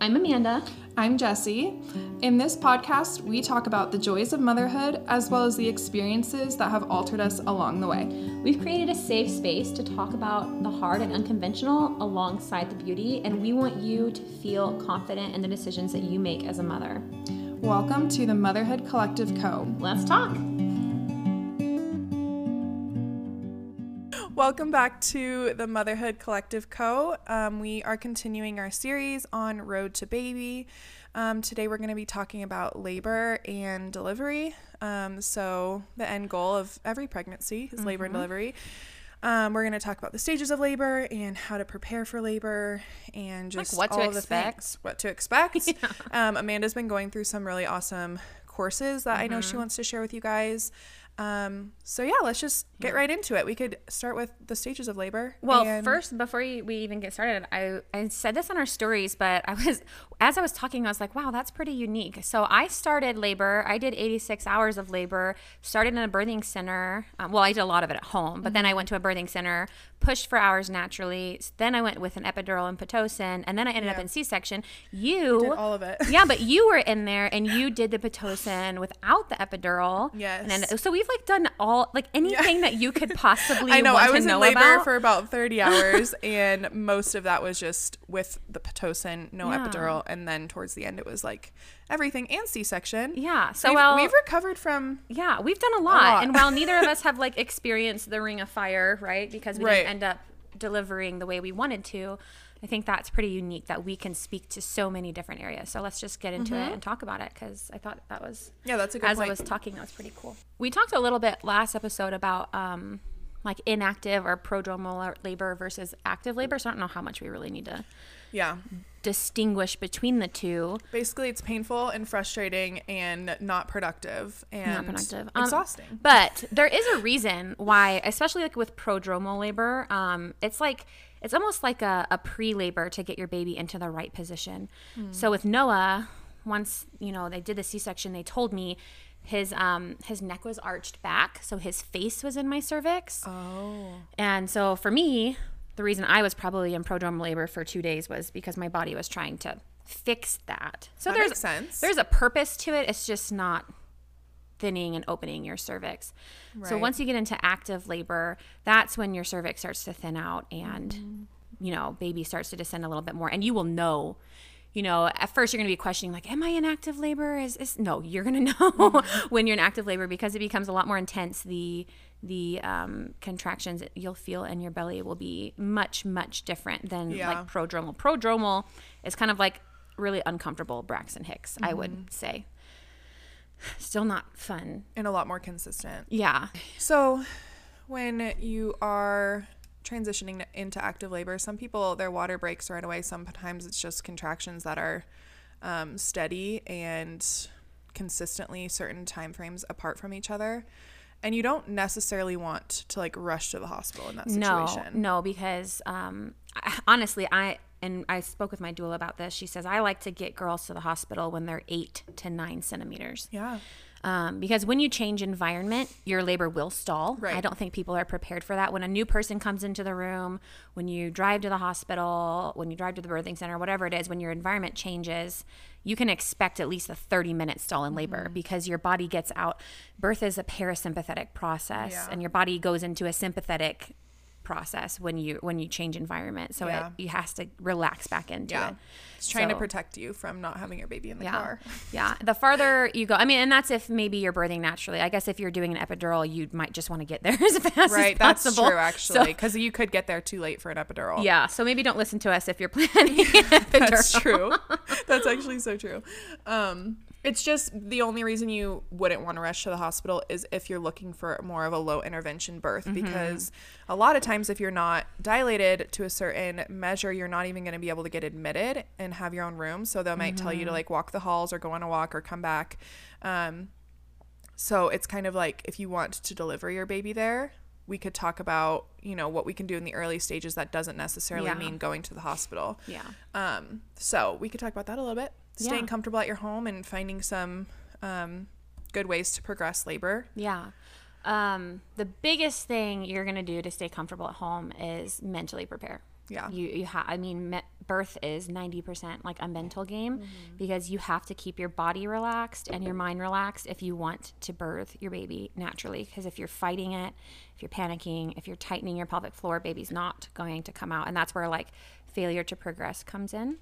I'm Amanda. I'm Jessie. In this podcast, we talk about the joys of motherhood as well as the experiences that have altered us along the way. We've created a safe space to talk about the hard and unconventional alongside the beauty, and we want you to feel confident in the decisions that you make as a mother. Welcome to the Motherhood Collective Co. Let's talk. Welcome back to the Motherhood Collective Co. Um, we are continuing our series on Road to Baby. Um, today we're going to be talking about labor and delivery. Um, so, the end goal of every pregnancy is labor and Mm-hmm. delivery. Um, we're going to talk about the stages of labor and how to prepare for labor and just what to all of the expect. things, what to expect. um, Amanda's been going through some really awesome courses that I know Mm-hmm. she wants to share with you guys. Um, so yeah, let's just get right into it. We could start with the stages of labor. Well, and- first, before we even get started, I, I said this on our stories, but I was, as I was talking, I was like, wow, that's pretty unique. So I started labor. I did 86 hours of labor, started in a birthing center. Um, well, I did a lot of it at home, but then I went to a birthing center, pushed for hours naturally. Then I went with an epidural and Pitocin, and then I ended up in C section. You, did all of it. yeah, but you were in there and you did the Pitocin without the epidural. Yes. And then, so we've like done all, like anything that you could possibly I know I was in labor about. for about 30 hours and most of that was just with the Pitocin, no Yeah. epidural. And then towards the end, it was like everything and C-section. Yeah. So we've, well, we've recovered from yeah, we've done a lot. lot. And while neither of us have like experienced the ring of fire, right? Because we Right. didn't end up delivering the way we wanted to. I think that's pretty unique that we can speak to so many different areas. So let's just get into it and talk about it because I thought that was Yeah, that's a good one. as I was talking, that was pretty cool. We talked a little bit last episode about um, like inactive or prodromal labor versus active labor. So I don't know how much we really need to yeah. distinguish between the two. Basically, it's painful and frustrating and not productive and not productive. Um, exhausting. but there is a reason why, especially like with prodromal labor, um, it's like it's almost like a, a pre-labor to get your baby into the right position. So with Noah, once you know they did the C-section, they told me his um his neck was arched back, so his face was in my cervix. oh. And so for me, the reason I was probably in prodromal labor for two days was because my body was trying to fix that. So That there's sense. there's a purpose to it. It's just not thinning and opening your cervix. So once you get into active labor, that's when your cervix starts to thin out and Mm-hmm. you know, baby starts to descend a little bit more and you will know you know, at first you're going to be questioning like am I in active labor? Is is no, you're going to know Mm-hmm. when you're in active labor because it becomes a lot more intense the the um, contractions you'll feel in your belly will be much much different than Yeah. like prodromal. Prodromal is kind of like really uncomfortable Braxton Hicks, I Mm-hmm. would say. Still not fun. And a lot more consistent. Yeah. So, when you are transitioning into active labor, some people their water breaks right away. Sometimes it's just contractions that are um, steady and consistently certain time frames apart from each other. And you don't necessarily want to like rush to the hospital in that situation. No, no, because um, I, honestly, I and I spoke with my doula about this. She says I like to get girls to the hospital when they're eight to nine centimeters. Yeah. Um, because when you change environment, your labor will stall. Right. I don't think people are prepared for that. When a new person comes into the room, when you drive to the hospital, when you drive to the birthing center, whatever it is, when your environment changes, you can expect at least a 30 minute stall in labor Mm-hmm. because your body gets out. Birth is a parasympathetic process, Yeah. and your body goes into a sympathetic process when you when you change environment. So Yeah. it, you has to relax back into Yeah. it. It's trying to protect you from not having your baby in the yeah. car. Yeah. The farther you go, I mean, and that's if maybe you're birthing naturally. I guess if you're doing an epidural, you might just want to get there as fast Right. as That's true, actually, So, because you could get there too late for an epidural. yeah. So maybe don't listen to us if you're planning an epidural. That's true. That's actually so true. Um, it's just the only reason you wouldn't want to rush to the hospital is if you're looking for more of a low intervention birth Mm-hmm. because a lot of times if you're not dilated to a certain measure you're not even going to be able to get admitted and have your own room so they might tell you Mm-hmm. to like walk the halls or go on a walk or come back um, so it's kind of like if you want to deliver your baby there we could talk about you know what we can do in the early stages that doesn't necessarily Yeah. mean going to the hospital Yeah. um, so we could talk about that a little bit. Staying Yeah. comfortable at your home and finding some um, good ways to progress labor. Yeah. Um, the biggest thing you're going to do to stay comfortable at home is mentally prepare. Yeah. You you have. I mean, me- birth is ninety percent like a mental game because you have to keep your body relaxed and your mind relaxed if you want to birth your baby naturally. Because if you're fighting it, if you're panicking, if you're tightening your pelvic floor, baby's not going to come out, and that's where like failure to progress comes in.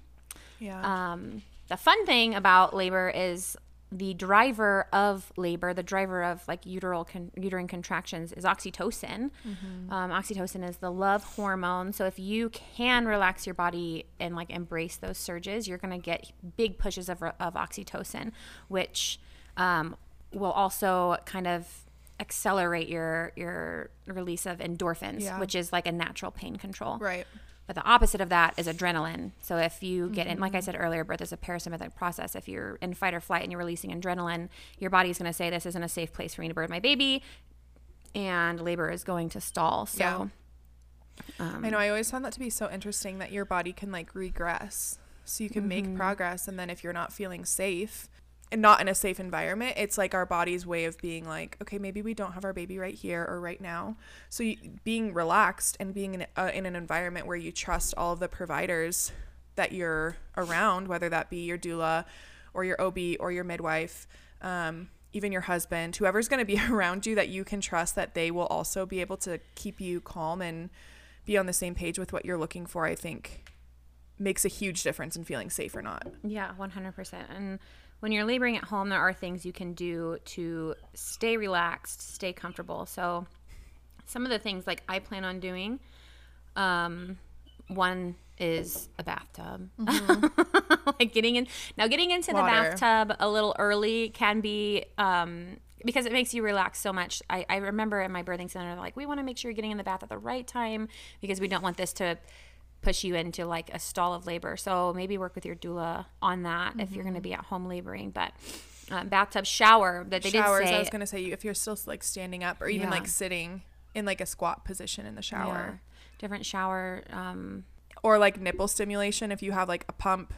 Yeah. Um, the fun thing about labor is the driver of labor, the driver of like uteral con- uterine contractions is oxytocin. Um, oxytocin is the love hormone. So if you can relax your body and like embrace those surges, you're gonna get big pushes of, of oxytocin, which um, will also kind of accelerate your your release of endorphins, Yeah. which is like a natural pain control. right. But the opposite of that is adrenaline. So if you get in, like Mm-hmm. I said earlier, birth is a parasympathetic process. If you're in fight or flight and you're releasing adrenaline, your body is going to say, this isn't a safe place for me to birth my baby. And labor is going to stall. So, Yeah. um, I know. I always found that to be so interesting that your body can like regress. So you can make Mm-hmm. progress. And then if you're not feeling safe and not in a safe environment, it's like our body's way of being like, okay, maybe we don't have our baby right here or right now. So you, being relaxed and being in, uh, in an environment where you trust all of the providers that you're around, whether that be your doula or your OB or your midwife, um, even your husband, whoever's going to be around you that you can trust that they will also be able to keep you calm and be on the same page with what you're looking for, I think makes a huge difference in feeling safe or not. yeah, 100%. And when you're laboring at home, there are things you can do to stay relaxed, stay comfortable. So, some of the things like I plan on doing, um, one is a bathtub. like getting in now, getting into the bathtub a little early can be um, because it makes you relax so much. I, I remember in my birthing center, like, we want to make sure you're getting in the bath at the right time because we don't want this to push you into like a stall of labor. So maybe work with your doula on that if you're going to be at home laboring. But um, bathtub shower that they Showers, did say I was gonna say if you're still like standing up or even Yeah. like sitting in like a squat position in the shower. yeah, different shower. Um, Or like nipple stimulation if you have like a pump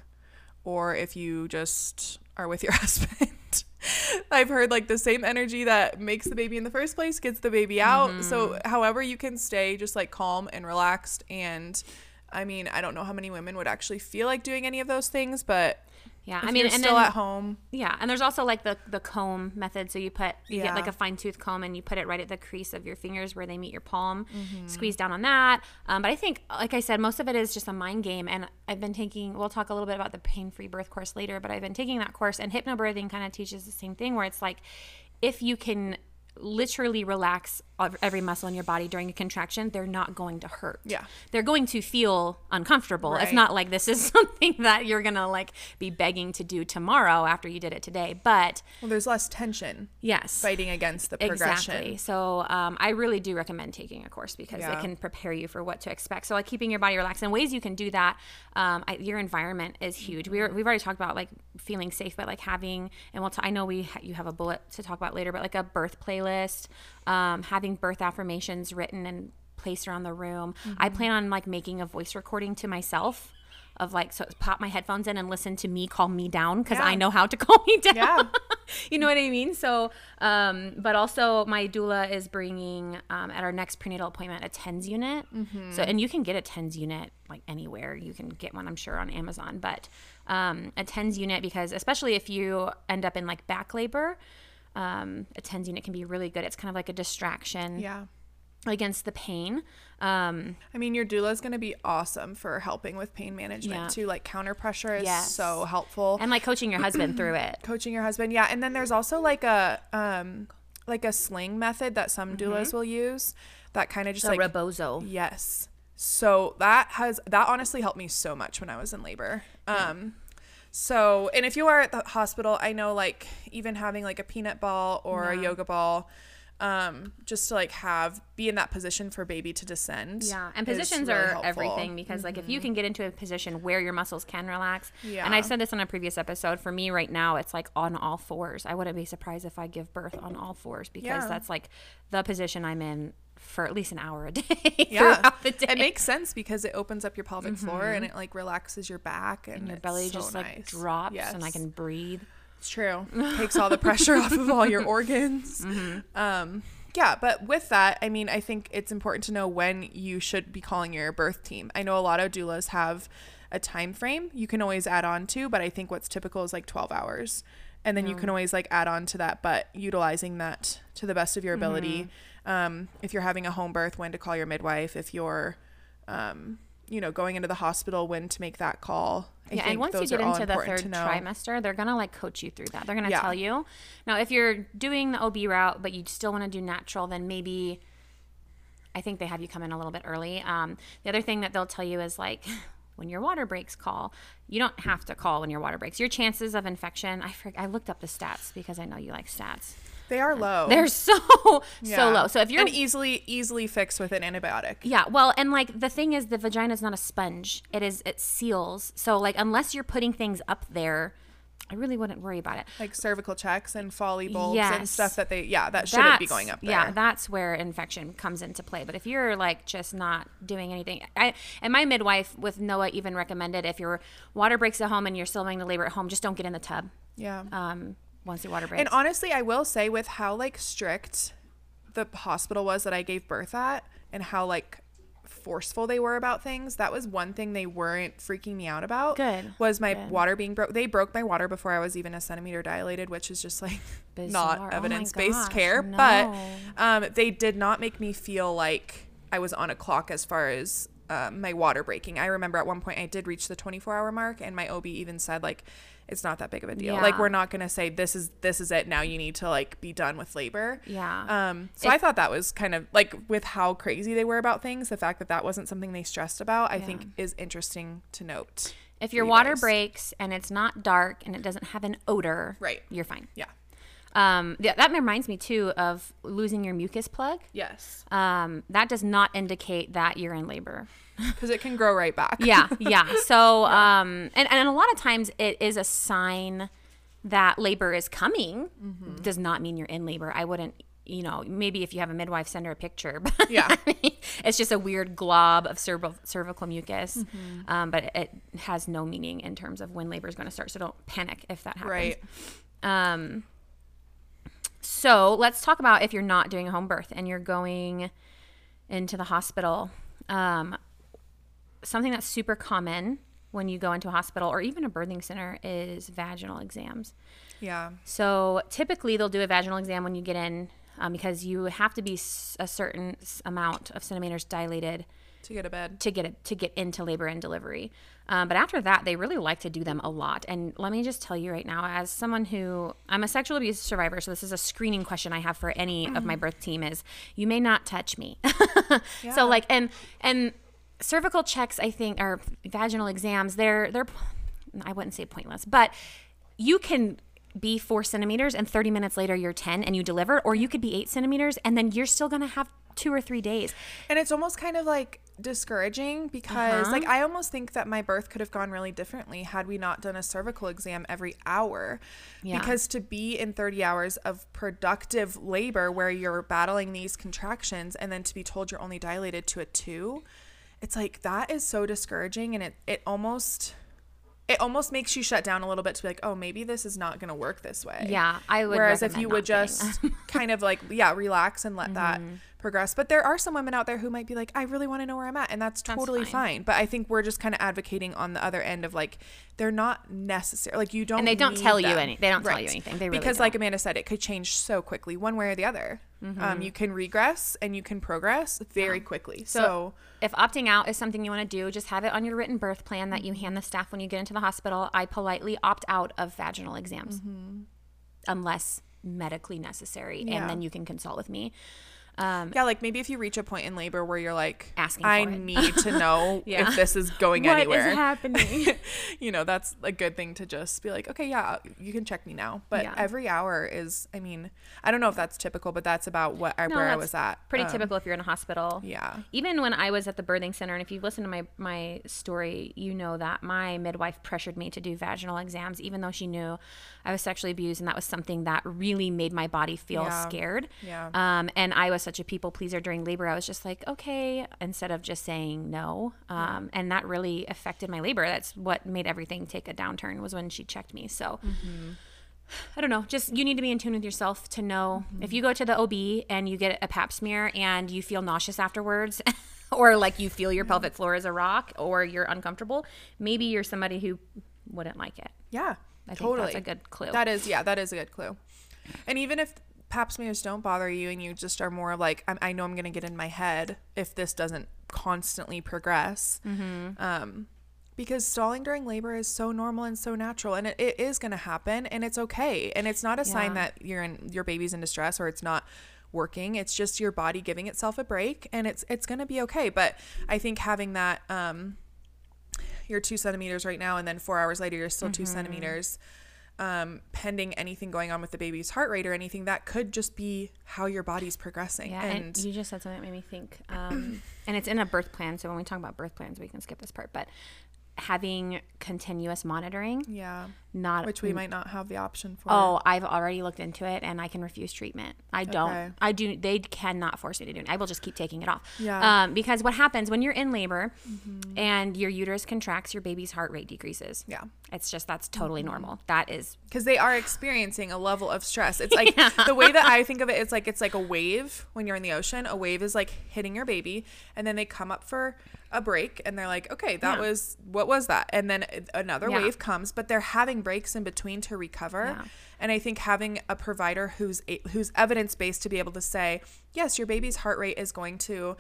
or if you just are with your husband. I've heard like the same energy that makes the baby in the first place gets the baby out. So Mm-hmm. however you can stay just like calm and relaxed and I mean, I don't know how many women would actually feel like doing any of those things, but yeah, I mean, and still then, at home. Yeah, and there's also like the the comb method. So you put you get like a fine tooth comb and you put it right at the crease of your fingers where they meet your palm. Mm-hmm. Squeeze down on that. Um, but I think, like I said, most of it is just a mind game. And I've been taking. We'll talk a little bit about the pain free birth course later. But I've been taking that course, and hypnobirthing kind of teaches the same thing, where it's like if you can literally relax every muscle in your body during a contraction, they're not going to hurt. Yeah. They're going to feel uncomfortable. It's not like this is something that you're going to like be begging to do tomorrow after you did it today. But Well, there's less tension yes. fighting against the progression. Exactly. So um, I really do recommend taking a course because Yeah. it can prepare you for what to expect. So like keeping your body relaxed and ways you can do that. Um, I, your environment is huge. We were, we've already talked about like feeling safe, but like having and we'll t- I know we ha- you have a bullet to talk about later, but like a birth playlist, um, having birth affirmations written and placed around the room. I plan on like making a voice recording to myself. Of like, so pop my headphones in and listen to me calm me down because I know how to calm me down Yeah. you know what I mean? So, um, but also my doula is bringing um, at our next prenatal appointment a TENS unit. So, and you can get a TENS unit like anywhere. You can get one, I'm sure, on Amazon. But um, a TENS unit because especially if you end up in like back labor, um, a TENS unit can be really good. It's kind of like a distraction Yeah. against the pain. Um, I mean, your doula is going to be awesome for helping with pain management Yeah. too. Like counter pressure is Yes. so helpful. and like coaching your husband through it. Coaching your husband, yeah. And then there's also like a um like a sling method that some doulas will use that kind of just The like rebozo. yes. So that has that honestly helped me so much when I was in labor. Um so and if you are at the hospital, I know like even having like a peanut ball or a yoga ball um just to like have be in that position for baby to descend. Yeah, and positions really are helpful. Mm-hmm. everything because like if you can get into a position where your muscles can relax. Yeah. And I've said this on a previous episode. For me right now, it's like on all fours. I wouldn't be surprised if I give birth on all fours because Yeah. that's like the position I'm in for at least an hour a day yeah throughout the day. Mm-hmm. it makes sense because it opens up your pelvic floor and it like relaxes your back and, and your belly so just like nice. drops and I can breathe. it's true takes all the pressure off of all your organs Mm-hmm. um yeah, but with that, I mean, I think it's important to know when you should be calling your birth team. I know a lot of doulas have a time frame you can always add on to, but I think what's typical is like 12 hours. And then you can always like add on to that, but utilizing that to the best of your ability. Um, if you're having a home birth, when to call your midwife. If you're, um, you know, going into the hospital, when to make that call. I yeah, and once you get into the third trimester, they're gonna like coach you through that. They're gonna Yeah. tell you. Now, if you're doing the OB route, but you still want to do natural, then maybe I think they have you come in a little bit early. Um, the other thing that they'll tell you is like when your water breaks, call. You don't have to call when your water breaks. Your chances of infection, I I looked up the stats because I know you like stats. They are low. They're so Yeah. so low. So if you're and easily easily fixed with an antibiotic. Yeah, well, and like the thing is, the vagina is not a sponge. It is it seals. So like unless you're putting things up there, I really wouldn't worry about it. like cervical checks and Foley bulbs and stuff that they yeah that shouldn't be going up there. Yeah, that's where infection comes into play. But if you're like just not doing anything, I and my midwife with Noah even recommended if your water breaks at home and you're still having the labor at home, just don't get in the tub. yeah. Um, once your water breaks. and honestly, I will say with how like strict the hospital was that I gave birth at and how like forceful they were about things, that was one thing they weren't freaking me out about. Good, Was my good. water being broke. They broke my water before I was even a centimeter dilated, which is just like Bizarre. Oh not evidence based gosh, care. no. But um, they did not make me feel like I was on a clock as far as um, my water breaking. I remember at one point I did reach the 24 hour mark, and my OB even said like, "It's not that big of a deal. Like we're not gonna say this is this is it. Now you need to like be done with labor." yeah. Um, so I thought that was kind of like with how crazy they were about things. The fact that that wasn't something they stressed about, I think, is interesting to note. if your you water breaks and it's not dark and it doesn't have an odor, Right. you're fine. Yeah. Um, yeah, that reminds me too of losing your mucus plug. Yes. Um, that does not indicate that you're in labor. Because it can grow right back. Yeah, yeah. So, um, and, and a lot of times it is a sign that labor is coming. Mm-hmm. Does not mean you're in labor. I wouldn't, you know, maybe if you have a midwife, send her a picture. But Yeah. I mean, it's just a weird glob of cervical, cervical mucus. Mm-hmm. Um, but it has no meaning in terms of when labor is going to start. So don't panic if that happens. Right. Um, so let's talk about if you're not doing a home birth and you're going into the hospital. Um, something that's super common when you go into a hospital or even a birthing center is vaginal exams. Yeah. So typically they'll do a vaginal exam when you get in um, because you have to be a certain amount of centimeters dilated To get a bed. to get it to get into labor and delivery. Um, but after that, they really like to do them a lot. And let me just tell you right now, as someone who I'm a sexual abuse survivor, so this is a screening question I have for any of my birth team is you may not touch me. So like and and cervical checks, I think, or vaginal exams, they're they're I wouldn't say pointless, but you can be four centimeters and 30 minutes later you're 10 and you deliver, or you could be eight centimeters and then you're still gonna have two or three days. And it's almost kind of like discouraging because Uh-huh. like I almost think that my birth could have gone really differently had we not done a cervical exam every hour. Yeah. Because to be in 30 hours of productive labor where you're battling these contractions and then to be told you're only dilated to a 2, it's like that is so discouraging and it it almost it almost makes you shut down a little bit to be like, oh, maybe this is not going to work this way. Yeah, I would. Whereas if you would just kind of like, yeah, relax and let that Mm-hmm. progress. But there are some women out there who might be like, I really want to know where I'm at. And that's, That's totally fine. fine. But I think we're just kind of advocating on the other end of like, they're not necessary. Like, you don't And they don't tell you them. any- they don't tell you anything. They really because, like don't. Mm-hmm. Amanda said, it could change so quickly, one way or the other. Um, you can regress and you can progress very quickly. So, So, if opting out is something you want to do, just have it on your written birth plan that you hand the staff when you get into the hospital. I politely opt out of vaginal exams mm-hmm. unless medically necessary, Yeah. and then you can consult with me. Um, yeah, like maybe if you reach a point in labor where you're like, Asking I it." need to know Yeah. if this is going anywhere. What is happening? you know, that's a good thing to just be like, okay, yeah, you can check me now. But Yeah. every hour is, I mean, I don't know if that's typical, but that's about what I, No, where I was at. Pretty Um, typical if you're in a hospital. Yeah. Even when I was at the birthing center, and if you've listened to my my story, you know that my midwife pressured me to do vaginal exams, even though she knew I was sexually abused, and that was something that really made my body feel Yeah. scared. Yeah. Um, and I was such a people pleaser during labor. I was just like, okay, instead of just saying no. Um, and that really affected my labor. That's what made everything take a downturn was when she checked me. So. Mm-hmm. I don't know. Just you need to be in tune with yourself to know Mm-hmm. if you go to the OB and you get a pap smear and you feel nauseous afterwards, or like you feel your pelvic floor is a rock, or you're uncomfortable. Maybe you're somebody who wouldn't like it. Yeah, I totally. that's a good clue. That is, yeah, that is a good clue. And even if pap smears don't bother you and you just are more like, I know I'm going to get in my head if this doesn't constantly progress. Mm-hmm. Um, because stalling during labor is so normal and so natural and it, it is going to happen and it's okay. And it's not a sign that you're in, your baby's in distress or it's not working. It's just your body giving itself a break and it's, it's going to be okay. But I think having that, um, you're two centimeters right now, and then four hours later, you're still two Mm-hmm. centimeters. Um, pending anything going on with the baby's heart rate or anything, that could just be how your body's progressing. Yeah, and, and, you just said something that made me think. Um, and it's in a birth plan, so when we talk about birth plans, we can skip this part. But having continuous monitoring, yeah, not which we might not have the option for. Oh, I've already looked into it, and I can refuse treatment. I don't. Okay. I do. They cannot force me to do it. I will just keep taking it off. Yeah. Mm-hmm. Um, because what happens when you're in labor, and your uterus contracts, your baby's heart rate decreases. yeah, It's just that's totally Mm-hmm. normal. That is because they are experiencing a level of stress. It's like the way that I think of it, it's like it's like a wave when you're in the ocean. A wave is like hitting your baby, and then they come up for a break, and they're like, okay, that Yeah. was what was that? And then another Yeah. wave comes, but they're having breaks in between to recover. Yeah. And I think having a provider who's a- who's evidence based to be able to say, yes, your baby's heart rate is going to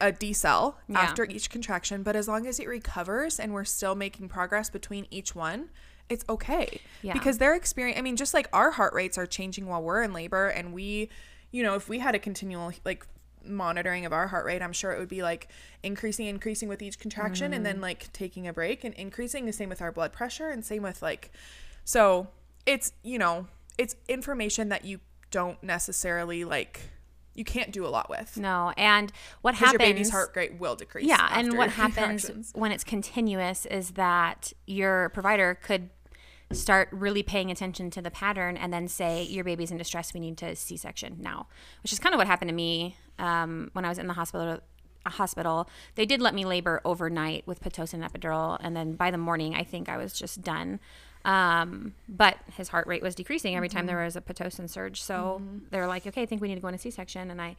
a decel Yeah. after each contraction, but as long as it recovers and we're still making progress between each one, it's okay. Yeah. Because they're experiencing, I mean, just like our heart rates are changing while we're in labor, and we, you know, if we had a continual like monitoring of our heart rate, I'm sure it would be like increasing, increasing with each contraction, and then Mm-hmm. like taking a break and increasing. The same with our blood pressure, and same with like, so it's you know, it's information that you don't necessarily like. You can't do a lot with no. And what happens? your baby's heart rate will decrease. Yeah, and what happens when it's continuous is that your provider could start really paying attention to the pattern and then say your baby's in distress we need to c-section now which is kind of what happened to me um, when i was in the hospital a hospital they did let me labor overnight with pitocin epidural. And then by the morning i think i was just done. Um, but his heart rate was decreasing every time there was a pitocin surge. So they're like okay i think we need to go into c-section. And i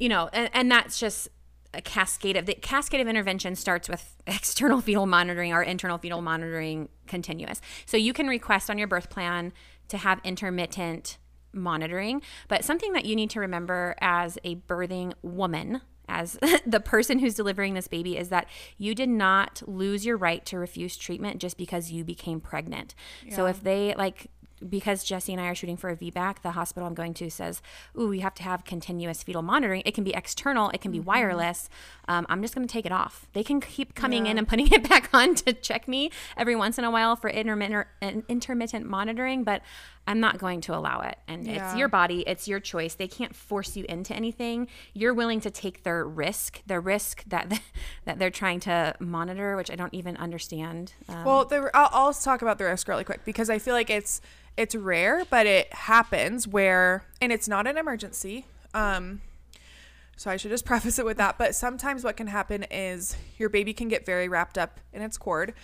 you know, and, and that's just a cascade of the cascade of intervention starts with external fetal monitoring or internal fetal monitoring continuous. So you can request on your birth plan to have intermittent monitoring, but something that you need to remember as a birthing woman as the person who's delivering this baby is that you did not lose your right to refuse treatment just because you became pregnant. So if they like because Jessie and I are shooting for a VBAC, the hospital I'm going to says, "Ooh, you have to have continuous fetal monitoring. It can be external, it can be wireless. Um, I'm just going to take it off. They can keep coming in and putting it back on to check me every once in a while for intermittent intermittent monitoring, but I'm not going to allow it. And it's your body, it's your choice. They can't force you into anything. You're willing to take their risk, the risk that that they're trying to monitor, which I don't even understand. Um, Well, the, I'll, I'll talk about the risk really quick because I feel like it's it's rare, but it happens where, and it's not an emergency. Um, so I should just preface it with that. But sometimes what can happen is your baby can get very wrapped up in its cord.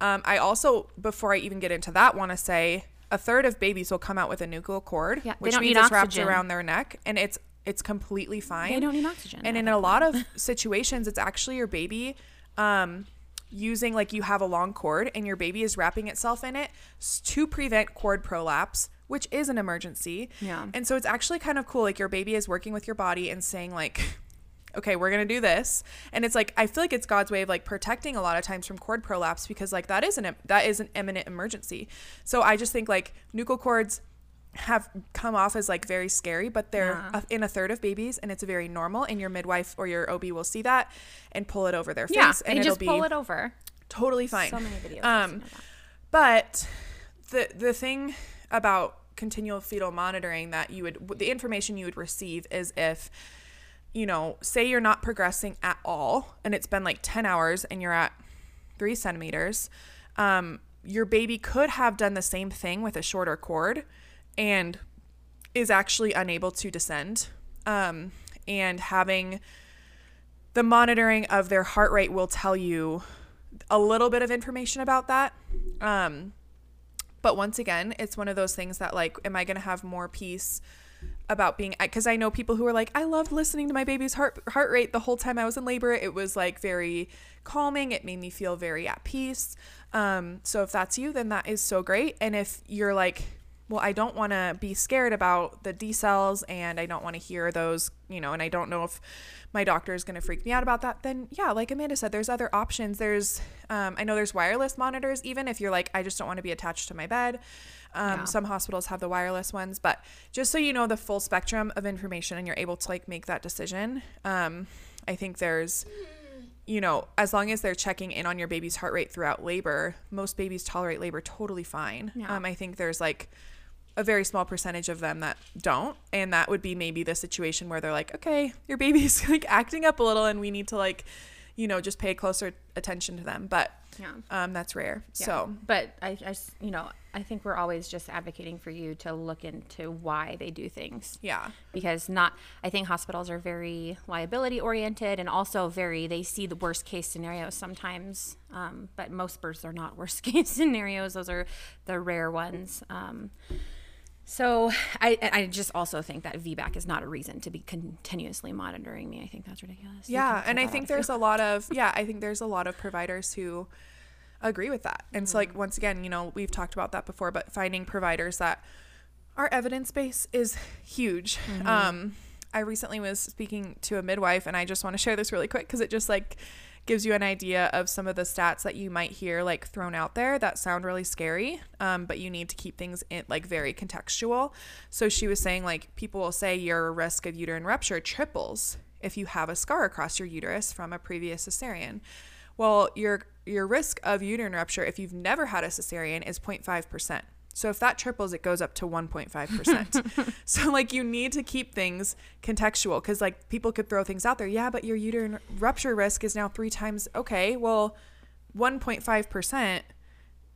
Um, I also, before I even get into that, want to say a third of babies will come out with a nuchal cord, Yeah, which means it's wrapped around their neck, and it's it's completely fine. they don't need oxygen. And in a lot of situations, it's actually your baby um, using, like, you have a long cord and your baby is wrapping itself in it to prevent cord prolapse, which is an emergency. Yeah. And so it's actually kind of cool. Like, your baby is working with your body and saying, like, okay, we're going to do this. And it's like, I feel like it's God's way of like protecting a lot of times from cord prolapse because, like, that is an, that is an imminent emergency. So I just think, like, nuchal cords have come off as like very scary, but they're Yeah. in a third of babies, and it's very normal. And your midwife or your OB will see that and pull it over their face, yeah, and it'll just be pull it over. totally fine. So many videos. Um, seen of that. but the the thing about continual fetal monitoring that you would the information you would receive is if you know say you're not progressing at all and it's been like 10 hours and you're at three centimeters um, your baby could have done the same thing with a shorter cord and is actually unable to descend um, and having the monitoring of their heart rate will tell you a little bit of information about that. Um, But once again, it's one of those things that like, am I going to have more peace about being? Because I know people who are like, I loved listening to my baby's heart heart rate the whole time I was in labor. It was like very calming. It made me feel very at peace. Um, so if that's you, then that is so great. And if you're like, well, I don't want to be scared about the decels and I don't want to hear those, you know, and I don't know if my doctor is going to freak me out about that, then yeah, like Amanda said, there's other options. There's, um, I know there's wireless monitors, even if you're like, I just don't want to be attached to my bed. Um, Yeah. Some hospitals have the wireless ones, but just so you know the full spectrum of information and you're able to like make that decision, um, I think there's, you know, as long as they're checking in on your baby's heart rate throughout labor, most babies tolerate labor totally fine. Yeah. Um, I think there's like a very small percentage of them that don't and that would be maybe the situation where they're like okay your baby's like acting up a little and we need to like you know just pay closer attention to them but Yeah. um that's rare Yeah. so but I, I you know, I think we're always just advocating for you to look into why they do things. yeah because not i think hospitals are very liability oriented and also very they see the worst case scenarios sometimes um, but most births are not worst case scenarios those are the rare ones um, so I, I just also think that VBAC is not a reason to be continuously monitoring me. I think that's ridiculous. Yeah and i think there's a lot of yeah i think there's a lot of providers who agree with that. And so like once again you know we've talked about that before but finding providers that our evidence base is huge. Um i recently was speaking to a midwife and i just want to share this really quick because it just like gives you an idea of some of the stats that you might hear like thrown out there that sound really scary um, but you need to keep things in like very contextual. So she was saying like people will say your risk of uterine rupture triples if you have a scar across your uterus from a previous cesarean. Well your your risk of uterine rupture if you've never had a cesarean is 0.5% so if that triples it goes up to 1.5% so like you need to keep things contextual because like people could throw things out there. Yeah but your uterine rupture risk is now three times okay well 1.5%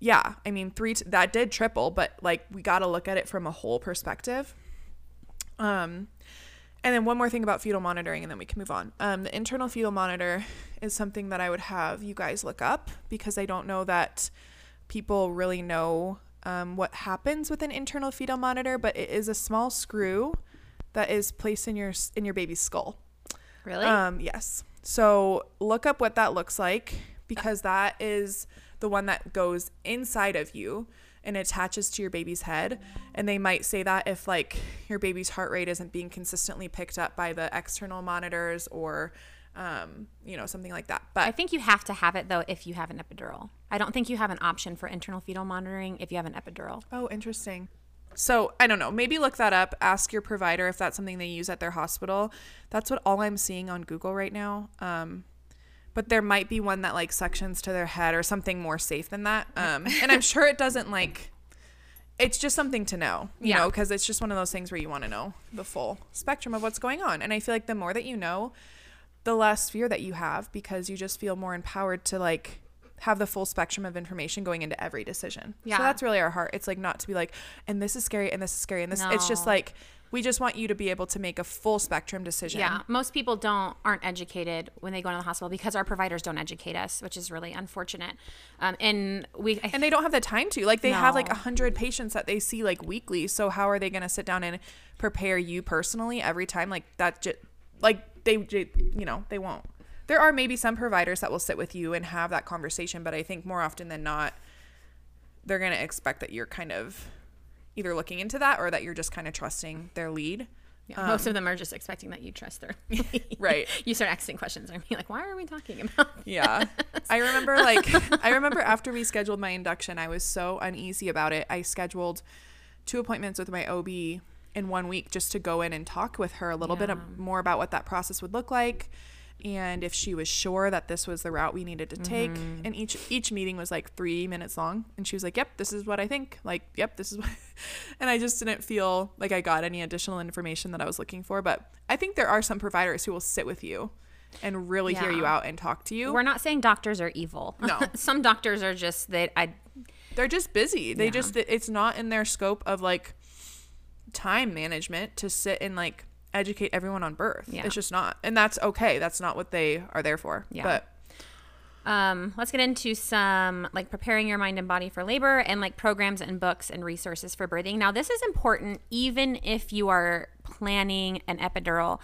yeah i mean three t- that did triple but like we got to look at it from a whole perspective. Um and then one more thing about fetal monitoring, and then we can move on. Um, the internal fetal monitor is something that I would have you guys look up because I don't know that people really know um, what happens with an internal fetal monitor, but it is a small screw that is placed in your in your baby's skull. really Um, yes. So look up what that looks like because that is the one that goes inside of you and attaches to your baby's head. And they might say that if like your baby's heart rate isn't being consistently picked up by the external monitors or um, you know, something like that. But I think you have to have it though if you have an epidural. I don't think you have an option for internal fetal monitoring if you have an epidural. oh, interesting. So I don't know. Maybe look that up. Ask your provider if that's something they use at their hospital. That's what all I'm seeing on Google right now. Um, but there might be one that like suctions to their head or something more safe than that. Um, and I'm sure it doesn't like. It's just something to know, you Yeah. know, because it's just one of those things where you want to know the full spectrum of what's going on. And I feel like the more that you know, the less fear that you have because you just feel more empowered to like have the full spectrum of information going into every decision. Yeah. So that's really our heart. It's like not to be like, and this is scary and this is scary and this. It's just like we just want you to be able to make a full spectrum decision. Yeah, most people don't aren't educated when they go into the hospital because our providers don't educate us, which is really unfortunate. Um, and we I and they don't have the time to like they have like a hundred patients that they see like weekly so how are they going to sit down and prepare you personally every time like that just like they you know they won't there are maybe some providers that will sit with you and have that conversation but i think more often than not they're going to expect that you're kind of either looking into that or that you're just kind of trusting their lead Yeah, most um, of them are just expecting that you trust their Right. You start asking questions and be like, "Why are we talking about?" Yeah. I remember like I remember after we scheduled my induction, I was so uneasy about it. I scheduled two appointments with my OB in one week just to go in and talk with her a little bit Yeah. of, more about what that process would look like and if she was sure that this was the route we needed to take. Mm-hmm. And each each meeting was like 3 minutes long and she was like, "Yep, this is what I think." Like, "Yep, this is what." and I just didn't feel like I got any additional information that I was looking for, but I think there are some providers who will sit with you and really hear you out and talk to you. We're not saying doctors are evil. No. some doctors are just that. I they're just busy. They Yeah. just it's not in their scope of like time management to sit and like educate everyone on birth. Yeah. It's just not. And that's okay. That's not what they are there for. Yeah. But Um, let's get into some like preparing your mind and body for labor and like programs and books and resources for birthing. Now, this is important even if you are planning an epidural.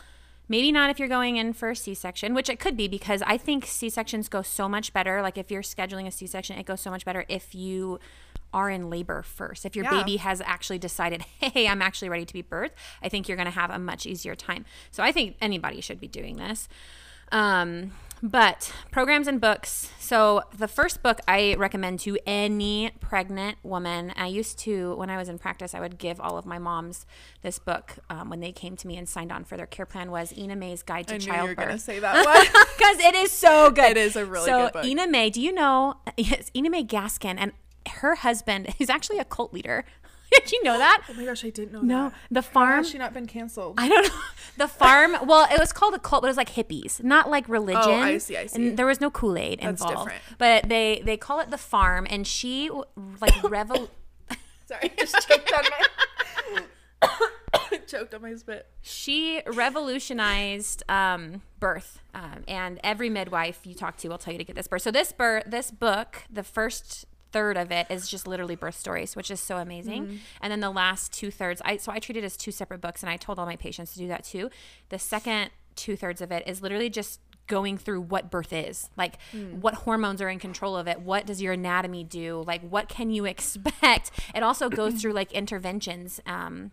Maybe not if you're going in for a C section, which it could be because I think C sections go so much better. Like if you're scheduling a C section, it goes so much better if you are in labor first. If your Yeah. baby has actually decided, hey, I'm actually ready to be birthed, I think you're going to have a much easier time. So I think anybody should be doing this. Um, but programs and books. So the first book I recommend to any pregnant woman. I used to, when I was in practice, I would give all of my moms this book um, when they came to me and signed on for their care plan. Was Ina May's Guide to I knew you were gonna Childbirth say that one. because it is so good. It is a really so good book. Ina May, do you know? Yes, Ina May Gaskin and her husband is actually a cult leader. Did you know that? oh my gosh, I didn't know No, that. the How farm. has she not been canceled? I don't know. The farm. Well, it was called a cult, but it was like hippies, not like religion. Oh, I see, I see. And there was no Kool Aid That's involved. different. But they they call it the farm, and she like revol. Sorry, I just choked on my choked on my spit. she revolutionized um, birth, um, and every midwife you talk to will tell you to get this birth. So this birth, this book, the first third of it is just literally birth stories, which is so amazing. And then the last two thirds, I so I treat it as two separate books, and I told all my patients to do that too. The second two thirds of it is literally just going through what birth is like what hormones are in control of it what does your anatomy do like what can you expect it also goes through like interventions um,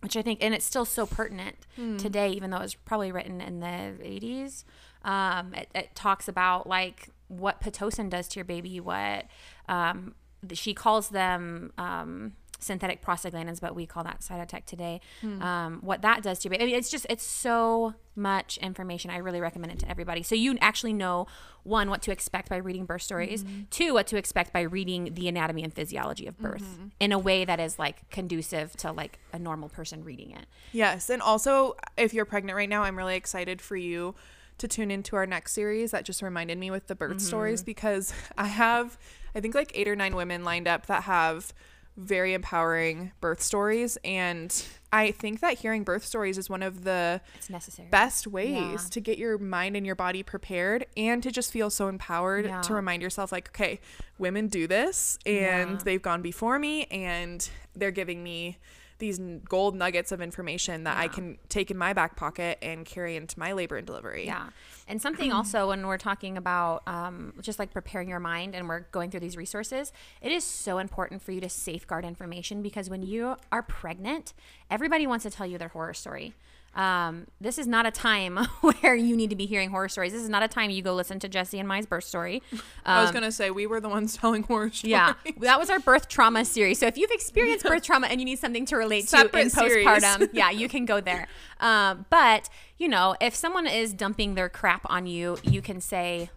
which I think, and it's still so pertinent today, even though it was probably written in the 80s. Um, it, it talks about like what Pitocin does to your baby, what um, she calls them um, synthetic prostaglandins, but we call that cytotec today. Um, what that does to your baby. I mean, it's just, it's so much information. I really recommend it to everybody. So you actually know one, what to expect by reading birth stories, two, what to expect by reading the anatomy and physiology of birth in a way that is like conducive to like a normal person reading it. Yes, and also if you're pregnant right now, I'm really excited for you to tune into our next series that just reminded me with the birth mm-hmm. stories because I have I think like 8 or 9 women lined up that have very empowering birth stories and I think that hearing birth stories is one of the It's necessary. best ways Yeah. to get your mind and your body prepared and to just feel so empowered Yeah. to remind yourself like okay women do this and Yeah. they've gone before me and they're giving me these gold nuggets of information that I can take in my back pocket and carry into my labor and delivery. Yeah. And something also when we're talking about um, just like preparing your mind and we're going through these resources, it is so important for you to safeguard information because when you are pregnant, everybody wants to tell you their horror story. Um, this is not a time where you need to be hearing horror stories. This is not a time you go listen to Jessie and Mai's birth story. I was Um, gonna say we were the ones telling horror stories. Yeah, that was our birth trauma series. So if you've experienced birth trauma and you need something to relate to Separate in series. postpartum, yeah, you can go there. Um, but you know, if someone is dumping their crap on you, you can say.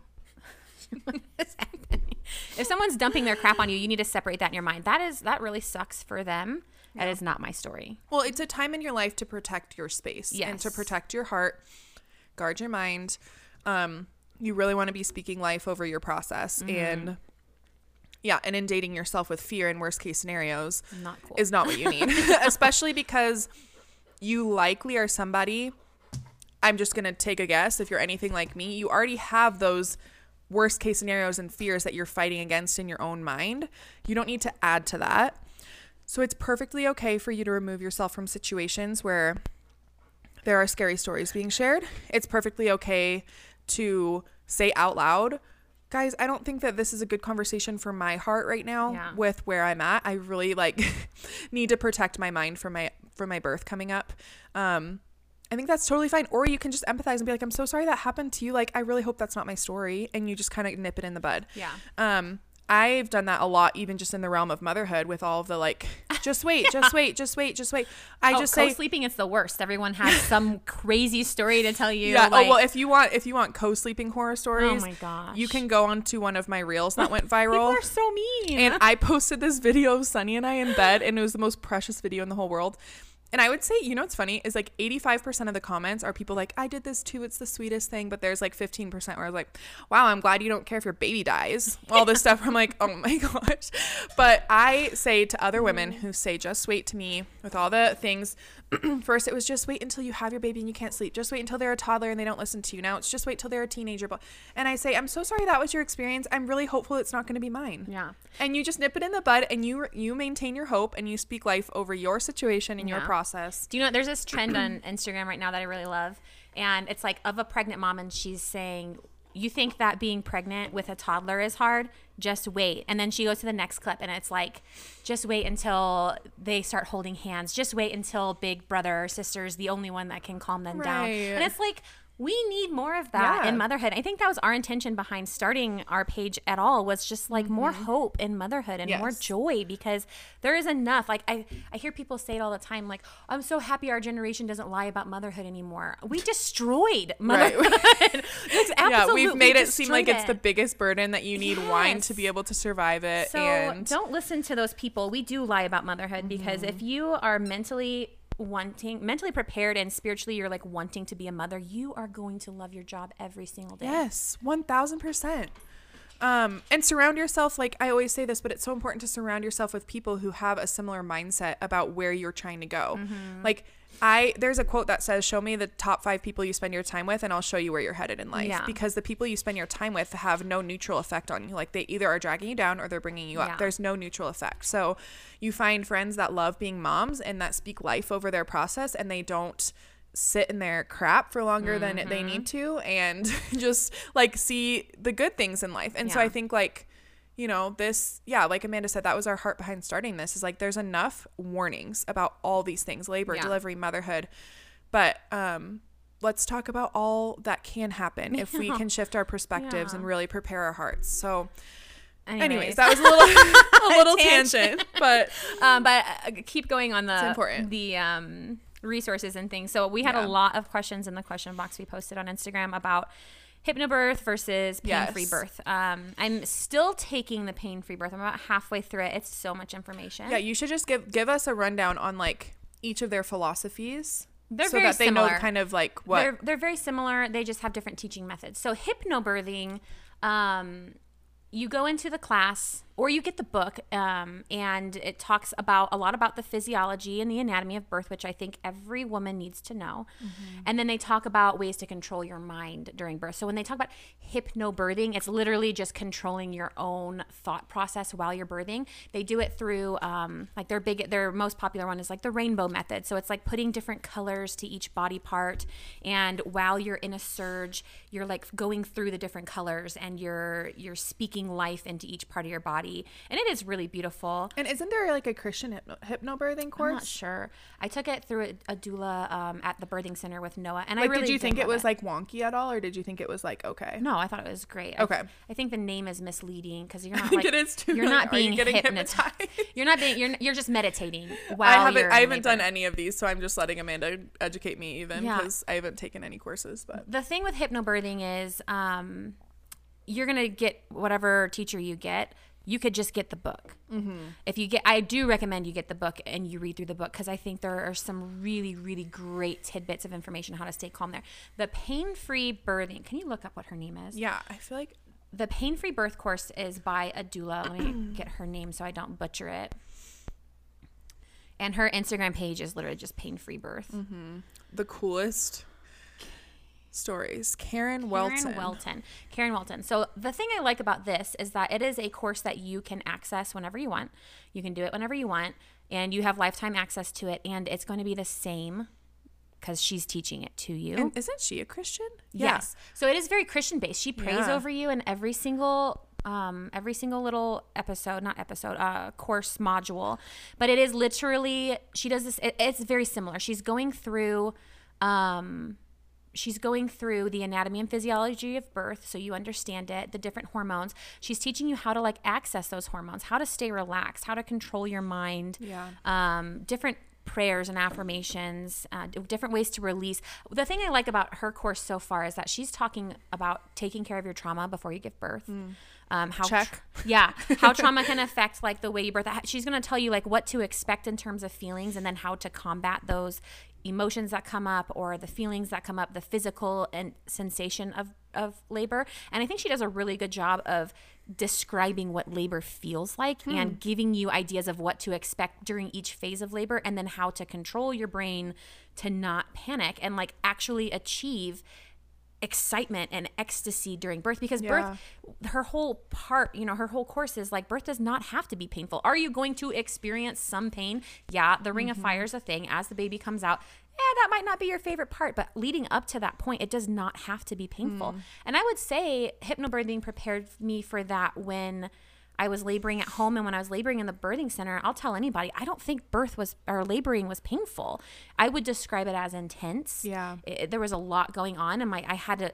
"What is happening?" If someone's dumping their crap on you, you need to separate that in your mind. That is that really sucks for them. That is not my story. Well, it's a time in your life to protect your space and to protect your heart, guard your mind. Um, you really want to be speaking life over your process Mm-hmm. and yeah, inundating yourself with fear and worst case scenarios Not cool. is not what you need, especially because you likely are somebody. I'm just gonna take a guess. If you're anything like me, you already have those worst case scenarios and fears that you're fighting against in your own mind. You don't need to add to that. So it's perfectly okay for you to remove yourself from situations where there are scary stories being shared. It's perfectly okay to say out loud, guys, I don't think that this is a good conversation for my heart right now Yeah. with where I'm at. I really like need to protect my mind from my from my birth coming up. Um I think that's totally fine. Or you can just empathize and be like, I'm so sorry that happened to you. Like, I really hope that's not my story. And you just kind of nip it in the bud. Yeah. Um, I've done that a lot, even just in the realm of motherhood with all of the like, just wait, just wait, just wait, just wait. I oh, just say, co-sleeping is the worst. Everyone has some crazy story to tell you. yeah. like- oh well, if you want, if you want co-sleeping horror oh stories, Oh my gosh. you can go onto one of my reels that went viral. People are so mean. and I posted this video of Sunny and I in bed, and it was the most precious video in the whole world. And I would say, you know what's funny is like 85% of the comments are people like, I did this too. It's the sweetest thing. But there's like 15% where I was like, wow, I'm glad you don't care if your baby dies. All this stuff. I'm like, oh my gosh. But I say to other women mm-hmm. who say, just wait to me with all the things, first it was just wait until you have your baby and you can't sleep. Just wait until they're a toddler and they don't listen to you. Now it's just wait till they're a teenager. But and I say, I'm so sorry that was your experience. I'm really hopeful it's not going to be mine. Yeah. And you just nip it in the bud and you you maintain your hope and you speak life over your situation and your process. Do you know there's this trend on Instagram right now that I really love, and it's like of a pregnant mom, and she's saying, "You think that being pregnant with a toddler is hard? Just wait." And then she goes to the next clip, and it's like, "Just wait until they start holding hands. Just wait until big brother or sister is the only one that can calm them down." And it's like. We need more of that Yeah. in motherhood. I think that was our intention behind starting our page at all was just like more hope in motherhood and more Mm-hmm. Joy because there is enough. Like I, I hear people say it all the time. Like I'm so happy our generation doesn't lie about motherhood anymore. We destroyed Right. motherhood. It's yeah, we've made it seem like destroyed it's the biggest burden that you need wine to be able to survive it. So and don't listen to those people. We do lie about motherhood because Mm-hmm. if you are mentally wanting, mentally prepared, and spiritually you're like wanting to be a mother, you are going to love your job every single day. Yes, one thousand percent. Um, and surround yourself like I always say this, but it's so important to surround yourself with people who have a similar mindset about where you're trying to go. Mm-hmm. Like I there's a quote that says, "Show me the top 5 people you spend your time with and I'll show you where you're headed in life." Yeah. Because the people you spend your time with have no neutral effect on you. Like they either are dragging you down or they're bringing you up. Yeah. There's no neutral effect. So you find friends that love being moms and that speak life over their process and they don't sit in their crap for longer than Mm-hmm. they need to and just like see the good things in life. And so I think like you know, this yeah, like Amanda said that was our heart behind starting this is like there's enough warnings about all these things, labor, Yeah. delivery, motherhood. But um let's talk about all that can happen if we can shift our perspectives Yeah. and really prepare our hearts. So Anyways, anyways, that was a little a little Tangent. but um, but uh, keep going on the important. the um, resources and things. So we had Yeah. a lot of questions in the question box we posted on Instagram about hypnobirth versus pain-free Yes. birth. Um, I'm still taking the pain-free birth. I'm about halfway through it. It's so much information. yeah, you should just give give us a rundown on like each of their philosophies. They're so very that they know kind of like what They're they're very similar. They just have different teaching methods. So hypnobirthing, um, you go into the class or you get the book, um, and it talks about a lot about the physiology and the anatomy of birth, which I think every woman needs to know. And then they talk about ways to control your mind during birth. So when they talk about hypnobirthing, it's literally just controlling your own thought process while you're birthing. They do it through um, like their big, their most popular one is like the rainbow method. So it's like putting different colors to each body part, and while you're in a surge, you're like going through the different colors, and you're you're speaking life into each part of your body, and it is really beautiful. And isn't there like a Christian hypno- hypnobirthing I'm course? not sure. I took it through a, a doula um, at the birthing center with Noah, and Like, I really did you think it was like wonky at all, or did you think it was like okay? No, I thought it was great. Okay. I, think the name is misleading because you're not like it is too. you're Like, not you being getting hypnotized. hypnotized? You're not being. You're you're just meditating while I haven't. you're I haven't done any of these, so I'm just letting Amanda educate me even Yeah. because I haven't taken any courses. But The thing with hypnobirthing is, um, you're gonna get whatever teacher you get. You could just get the book. Mm-hmm. If you get, I do recommend you get the book and you read through the book because I think there are some really, really great tidbits of information on how to stay calm there. The pain-free birthing. Can you look up what her name is? yeah, I feel like the pain-free birth course is by a doula. Let me get her name so I don't butcher it. And her Instagram page is literally just pain-free birth. the coolest stories. Karen Welton. Karen Welton. Karen Welton. So the thing I like about this is that it is a course that you can access whenever you want. You can do it whenever you want, and you have lifetime access to it. And it's going to be the same because she's teaching it to you. And isn't she a Christian? Yes. So it is very Christian based. She prays Yeah. over you in every single um every single little episode, not episode, uh course module. But it is literally she does this it, it's very similar. She's going through um she's going through the anatomy and physiology of birth so you understand it the different hormones she's teaching you how to like access those hormones how to stay relaxed how to control your mind Yeah. um, different prayers and affirmations, uh, different ways to release. The thing I like about her course so far is that she's talking about taking care of your trauma before you give birth. Um, how Check. yeah, how trauma can affect like the way you birth. She's going to tell you like what to expect in terms of feelings, and then how to combat those emotions that come up or the feelings that come up, the physical and sensation of of labor. And I think she does a really good job of describing what labor feels like Hmm. and giving you ideas of what to expect during each phase of labor and then how to control your brain to not panic and like actually achieve excitement and ecstasy during birth because birth her whole part you know her whole course is like birth does not have to be painful. Are you going to experience some pain? Yeah the ring Mm-hmm. of fire is a thing. As the baby comes out yeah that might not be your favorite part but leading up to that point it does not have to be painful. Hmm. and i would say hypnobirthing prepared me for that when I was laboring at home and when I was laboring in the birthing center, I'll tell anybody, I don't think birth was or laboring was painful. I would describe it as intense. Yeah. it, there was a lot going on and my I had to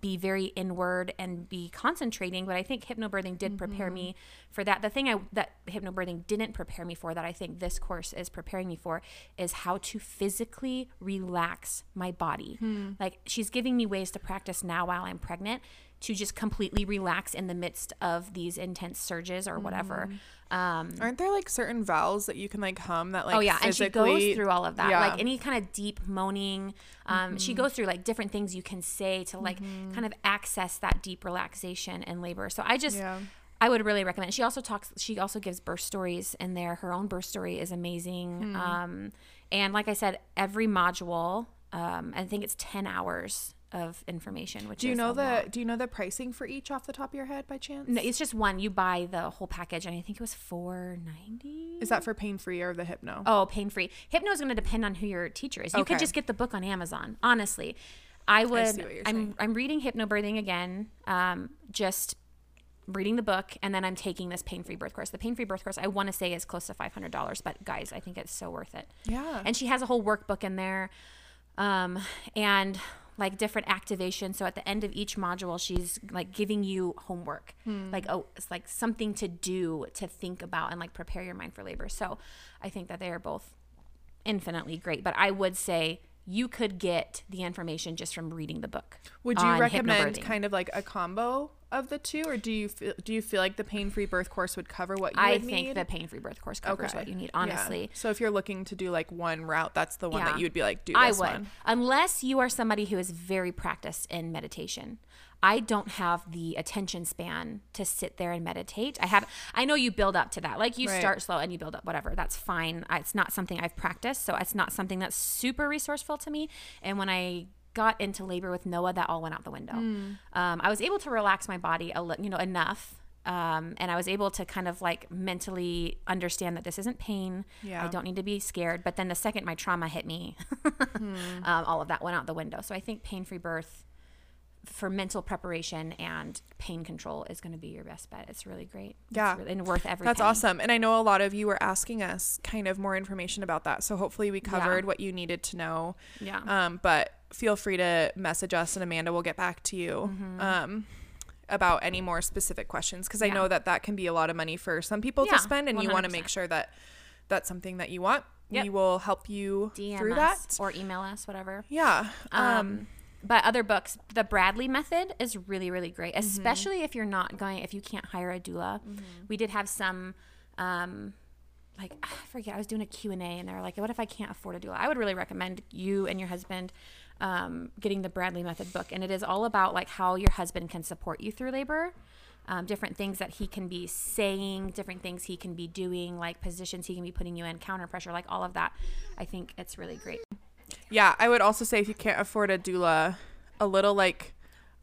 be very inward and be concentrating but I think hypnobirthing did prepare mm-hmm. me for that. The thing I that hypnobirthing didn't prepare me for that I think this course is preparing me for is how to physically relax my body. Hmm. Like she's giving me ways to practice now while I'm pregnant to just completely relax in the midst of these intense surges or whatever. Um Aren't there like certain vowels that you can like hum that like oh yeah and she goes through all of that. Yeah. like any kind of deep moaning um, she goes through like different things you can say to like kind of access that deep relaxation in labor. So i just Yeah. i would really recommend she also talks she also gives birth stories in there. Her own birth story is amazing. Um, and like i said every module um, i think it's 10 hours of information which Do you is know the lot. do you know the pricing for each off the top of your head by chance? no, it's just one you buy the whole package and i think it was 490 Is that for pain free or the hypno? Oh, pain free. Hypno is going to depend on who your teacher is. You could just get the book on Amazon. Honestly, I would. you're I'm. I'm reading Hypnobirthing again. Um, just reading the book, and then I'm taking this pain free birth course. The pain free birth course I want to say is close to five hundred dollars, but guys, I think it's so worth it. Yeah. And she has a whole workbook in there, um, and like different activations. So at the end of each module, she's like giving you homework, hmm. like oh, it's like something to do, to think about, and like prepare your mind for labor. So I think that they are both infinitely great. But I would say you could get the information just from reading the book. Would you recommend kind of like a combo of the two, or do you feel, do you feel like the pain free birth course would cover what you I think need? the pain free birth course covers Okay. what you need, Yeah. honestly. So if you're looking to do like one route, that's the one Yeah. that you would be like, do I would, one. unless you are somebody who is very practiced in meditation. I don't have the attention span to sit there and meditate. I have. I know you build up to that. Like you Right. start slow and you build up. Whatever. That's fine. It's not something I've practiced, so it's not something that's super resourceful to me. And when I got into labor with Noah, that all went out the window. Hmm. Um, I was able to relax my body a li- you know enough. Um, and I was able to kind of like mentally understand that this isn't pain. Yeah. I don't need to be scared. But then the second my trauma hit me, Hmm. um, all of that went out the window. So I think pain free birth for mental preparation and pain control is going to be your best bet. It's really great. Yeah. really- and worth everything. That's penny. awesome. And I know a lot of you were asking us kind of more information about that. So hopefully we covered what you needed to know. Yeah. Um, but feel free to message us and Amanda will get back to you um, about any more specific questions because I Mm-hmm. Yeah. know that that can be a lot of money for some people Yeah, to spend and you want to make sure that that's something that you want. Yep. We will help you DM through that. or email us, whatever. Yeah. Um, Um, but other books, the Bradley method is really, really great, Mm-hmm. especially if you're not going, if you can't hire a doula. We did have some, um, like I forget, I was doing a Q and A, and they were like, "What if I can't afford a doula?" I would really recommend you and your husband um, getting the Bradley method book, and it is all about like how your husband can support you through labor. Um, different things that he can be saying, different things he can be doing, like positions he can be putting you in, counter pressure, like all of that. I think it's really great. Yeah, I would also say if you can't afford a doula, a little like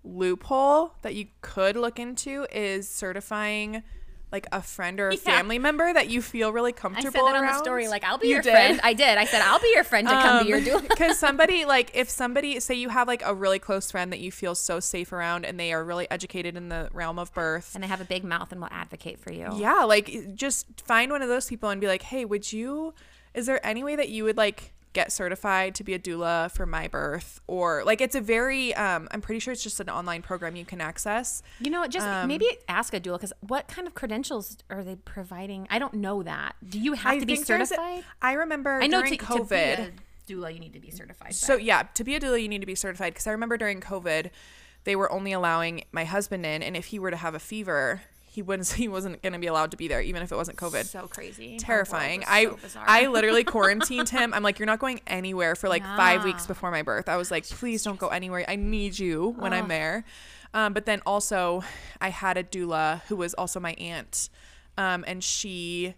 loophole that you could look into is certifying like a friend or a Yeah. family member that you feel really comfortable. I said that on the story, like I'll be You your did? friend. I did. I said I'll be your friend to come be your Um, doula. Because somebody like if somebody say you have like a really close friend that you feel so safe around and they are really educated in the realm of birth. and they have a big mouth and will advocate for you. Yeah, like just find one of those people and be like, "Hey, would you is there any way that you would like get certified to be a doula for my birth or like it's a very um I'm pretty sure it's just an online program you can access. You know, just Um, maybe ask a doula because what kind of credentials are they providing? I don't know that. Do you have I to be think there's a- certified? I remember I know during to, COVID. to be a doula, you need to be certified. So but- yeah, to be a doula, you need to be certified. Because I remember during COVID, they were only allowing my husband in, and if he were to have a fever, he wouldn't he wasn't going to be allowed to be there even if it wasn't covid So crazy. Terrifying. was I so. I literally quarantined him. I'm like, you're not going anywhere for like five weeks before my birth. I was like, please don't go anywhere. I need you when I'm there. Um, but then also, I had a doula who was also my aunt, um, and she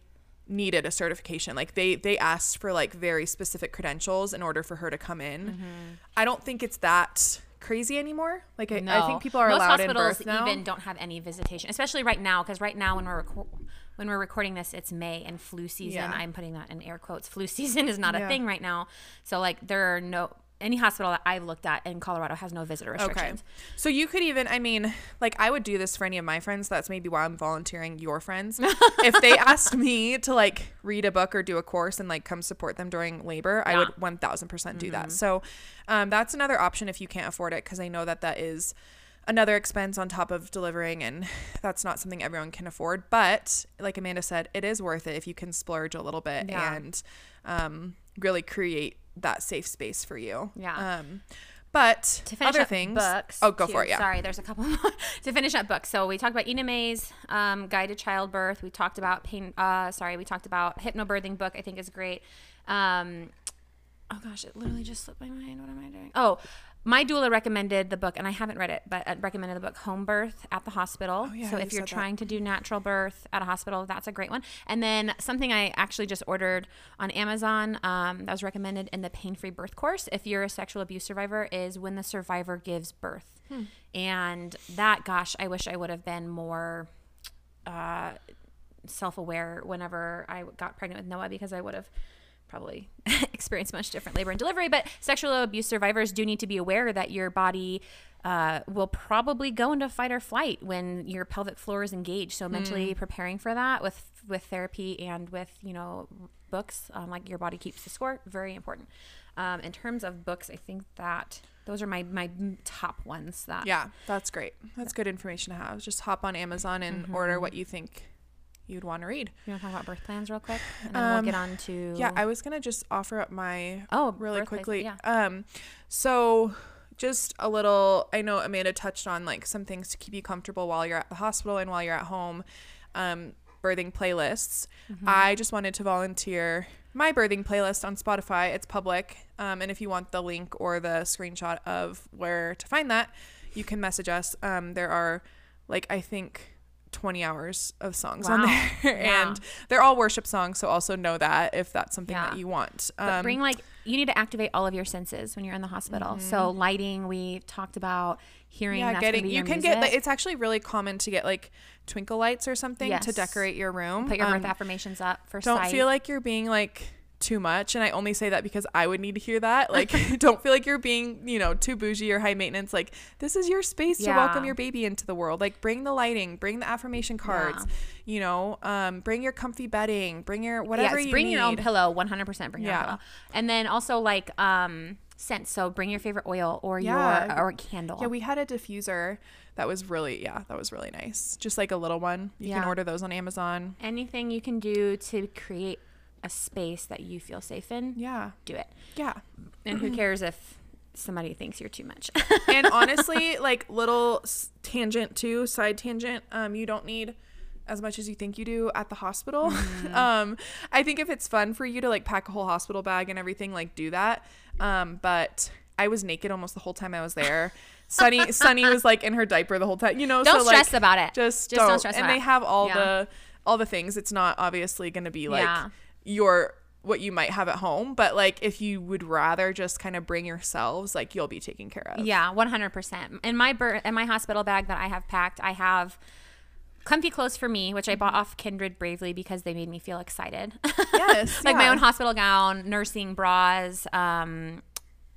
needed a certification. Like they they asked for like very specific credentials in order for her to come in. Mm-hmm. I don't think it's that crazy anymore. Like I, I think people are Most allowed in hospitals even don't have any visitation, especially right now. Because right now, when we're reco- when we're recording this, it's May and flu season. Yeah. I'm putting that in air quotes. Flu season is not a Yeah. thing right now. So like there are no any hospital that I've looked at in Colorado has no visitor restrictions. Okay. So you could even, I mean, like I would do this for any of my friends. That's maybe why I'm volunteering your friends. if they asked me to like read a book or do a course and like come support them during labor, I would 1000% do that. So um, that's another option if you can't afford it because I know that that is another expense on top of delivering and that's not something everyone can afford. But like Amanda said, it is worth it if you can splurge a little bit Yeah. and um, really create that safe space for you. Yeah. Um, but To finish other up things. books. Oh, go too. for it. Yeah. Sorry, there's a couple more to finish up books. So we talked about Ina May's um, Guide to Childbirth. We talked about pain. Uh, sorry, we talked about hypnobirthing book. I think is great. Um, oh gosh, it literally just slipped my mind. What am I doing? Oh, my doula recommended the book, and I haven't read it, but uh, recommended the book Home Birth at the Hospital. Oh, yeah, so if you're said that. trying to do natural birth at a hospital, that's a great one. And then something I actually just ordered on Amazon um, that was recommended in the Pain Free Birth course. If you're a sexual abuse survivor, is When the Survivor Gives Birth, Hmm. and that, gosh, I wish I would have been more. Uh, self-aware whenever I got pregnant with Noah because I would have probably experienced much different labor and delivery. But sexual abuse survivors do need to be aware that your body uh, will probably go into fight or flight when your pelvic floor is engaged. So mentally preparing for that with with therapy and with you know books um, like your body keeps the score very important. Um, in terms of books, I think that those are my my top ones. That Yeah, that's great. That's good information to have. Just hop on Amazon and Mm-hmm. order what you think you'd want to read. You want to talk about birth plans real quick, and then Um, we'll get on to Yeah, I was gonna just offer up my oh really quickly. yeah. Um, so just a little. I know Amanda touched on like some things to keep you comfortable while you're at the hospital and while you're at home. Um, birthing playlists. Mm-hmm. I just wanted to volunteer my birthing playlist on Spotify. It's public, um, and if you want the link or the screenshot of where to find that, you can message us. Um, there are like I think. 20 hours of songs on there Yeah. and they're all worship songs so also know that if that's something Yeah. that you want um, bring like you need to activate all of your senses when you're in the hospital. So lighting, we talked about hearing. Mm-hmm. yeah getting you can get it's actually really common to get like twinkle lights or something to decorate your room Put your birth Um, affirmations up for don't sight. feel like you're being like too much and i only say that because i would need to hear that like don't feel like you're being you know too bougie or high maintenance like this is your space to welcome your baby into the world like bring the lighting bring the affirmation cards you know um bring your comfy bedding bring your whatever yes, you bring need your own pillow. 100% bring your Yeah. own pillow. And then also like um scents. So bring your favorite oil or Yeah. your or candle. Yeah, we had a diffuser that was really yeah, that was really nice. Just like a little one. You can order those on Amazon. Anything you can do to create a space that you feel safe in, Yeah. do it. Yeah. And who cares if somebody thinks you're too much? and honestly, like little tangent too, side tangent. Um, you don't need as much as you think you do at the hospital. um, I think if it's fun for you to like pack a whole hospital bag and everything, like do that. Um, but I was naked almost the whole time I was there. Sunny, Sunny was like in her diaper the whole time. You know, don't so, like, stress about it. just, Just don't. don't stress and about they it. have all Yeah. the all the things. It's not obviously going to be like Yeah. Your what you might have at home, but like if you would rather just kind of bring yourselves, like you'll be taken care of. Yeah, one hundred percent. In my bir- in my hospital bag that I have packed, I have comfy clothes for me, which I bought off Kindred Bravely because they made me feel excited. Yes, like my own hospital gown, nursing bras, um,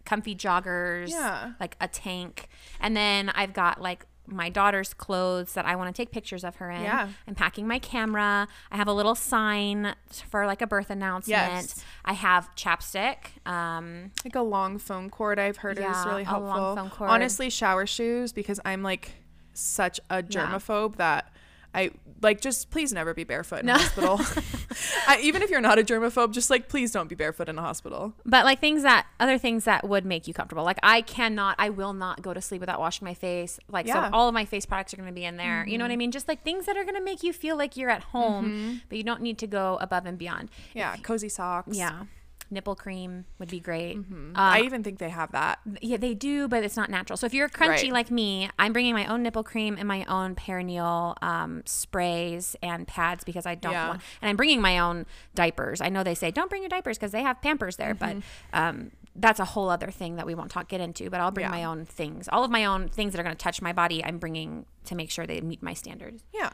comfy joggers, Yeah. like a tank, and then I've got like my daughter's clothes that I want to take pictures of her in. Yeah. I'm packing my camera. I have a little sign for like a birth announcement. Yes. I have chapstick. Um, Like a long foam cord, I've heard is Yeah, really a long helpful. cord. Honestly, shower shoes because I'm like such a germaphobe that I like just please never be barefoot in a hospital. I, even if you're not a germaphobe, just like please don't be barefoot in a hospital. But like things that other things that would make you comfortable. Like I cannot, I will not go to sleep without washing my face. Like Yeah. so, all of my face products are going to be in there. You know what I mm-hmm. mean? Just like things that are going to make you feel like you're at home, mm-hmm. but you don't need to go above and beyond. Yeah, cozy socks. Yeah, nipple cream would be great. Um, I even think they have that. yeah, they do, but it's not natural. So if you're crunchy Right. like me, I'm bringing my own nipple cream and my own perineal um, sprays and pads because I don't Yeah. want. And I'm bringing my own diapers. I know they say don't bring your diapers because they have Pampers there, Mm-hmm. but um, that's a whole other thing that we won't talk get into. But I'll bring Yeah. my own things. All of my own things that are going to touch my body. I'm bringing to make sure they meet my standards. Yeah.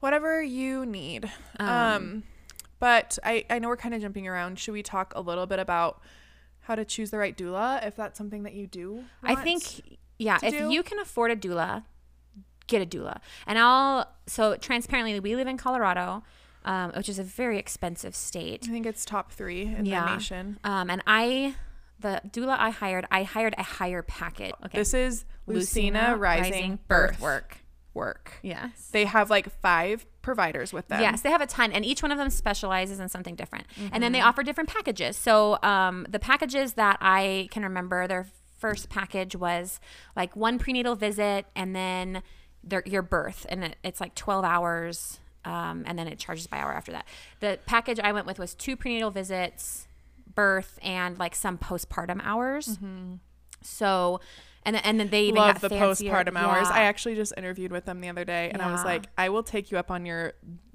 Whatever you need. Um, but I, I know we're kind of jumping around. Should we talk a little bit about how to choose the right doula if that's something that you do? I think, yeah, if do? you can afford a doula, get a doula. And I'll, so transparently, we live in Colorado, um, which is a very expensive state. I think it's top three in Yeah. the nation. Um, and I, the doula I hired, I hired a higher package. Okay. This is Lucina, Rising, Birth Work. Work. Yes. They have like five providers with them. Yes, they have a ton, and each one of them specializes in something different. And then they Mm-hmm. offer different packages. So um, the packages that I can remember, their first package was like one prenatal visit, and then their your birth, and it, it's like twelve hours, um, and then it charges by hour after that. The package I went with was two prenatal visits, birth, and like some postpartum hours. So. And then, and then they even. Love the fancier. postpartum hours. Yeah. I actually just interviewed with them the other day and I was like, I will take you up on your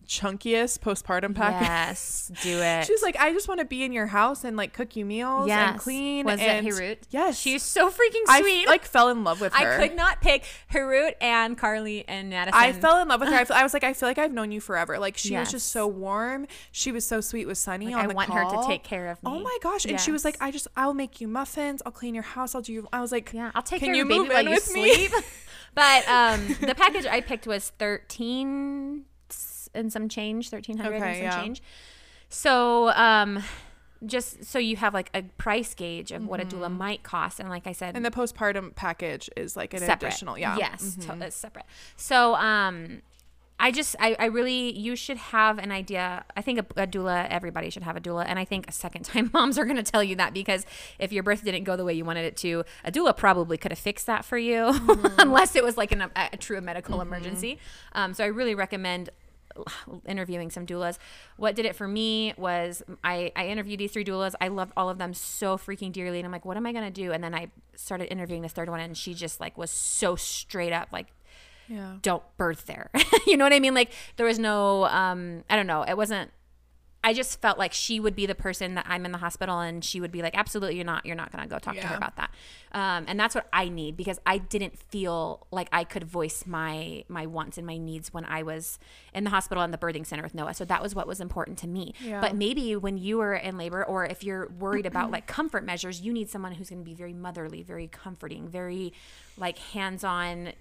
chunkiest postpartum package. Yes, do it. She was like, I just want to be in your house and like cook you meals yes. and clean. Was and it Hirut? Yes. She's so freaking sweet. I like fell in love with her. I could not pick Harut and Carly and Madison. I fell in love with her. I, feel, I was like, I feel like I've known you forever. Like she was just so warm. She was so sweet with Sunny Like, on I the want her to take care of me. Oh my gosh! And she was like, I just, I'll make you muffins. I'll clean your house. I'll do. You. I was like, Yeah, I'll take Can care you of your baby move while in you with me? sleep. but um, the package I picked was thirteen and some change, thirteen hundred and some yeah. change. So um, just so you have like a price gauge of what a doula might cost, and like I said, Mm-hmm. and the postpartum package is like an separate. additional. Yeah. Yes, Mhm. to- it's separate. So, um, I just, I, I really, you should have an idea. I think a, a doula, everybody should have a doula. And I think second time moms are going to tell you that because if your birth didn't go the way you wanted it to, a doula probably could have fixed that for you, Mm-hmm. unless it was like an, a, a true medical emergency. Um, so I really recommend interviewing some doulas. What did it for me was I, I interviewed these three doulas. I loved all of them so freaking dearly. And I'm like, what am I going to do? And then I started interviewing this third one and she just like was so straight up like, Yeah. don't birth there. you know what I mean? Like there was no, um, I don't know. It wasn't, I just felt like she would be the person that I'm in the hospital and she would be like, absolutely, you're not, you're not going to go talk to her about that. Um, and that's what I need because I didn't feel like I could voice my, my wants and my needs when I was in the hospital and the birthing center with Noah. So that was what was important to me. Yeah. But maybe when you were in labor or if you're worried about like comfort measures, you need someone who's going to be very motherly, very comforting, very like hands-on,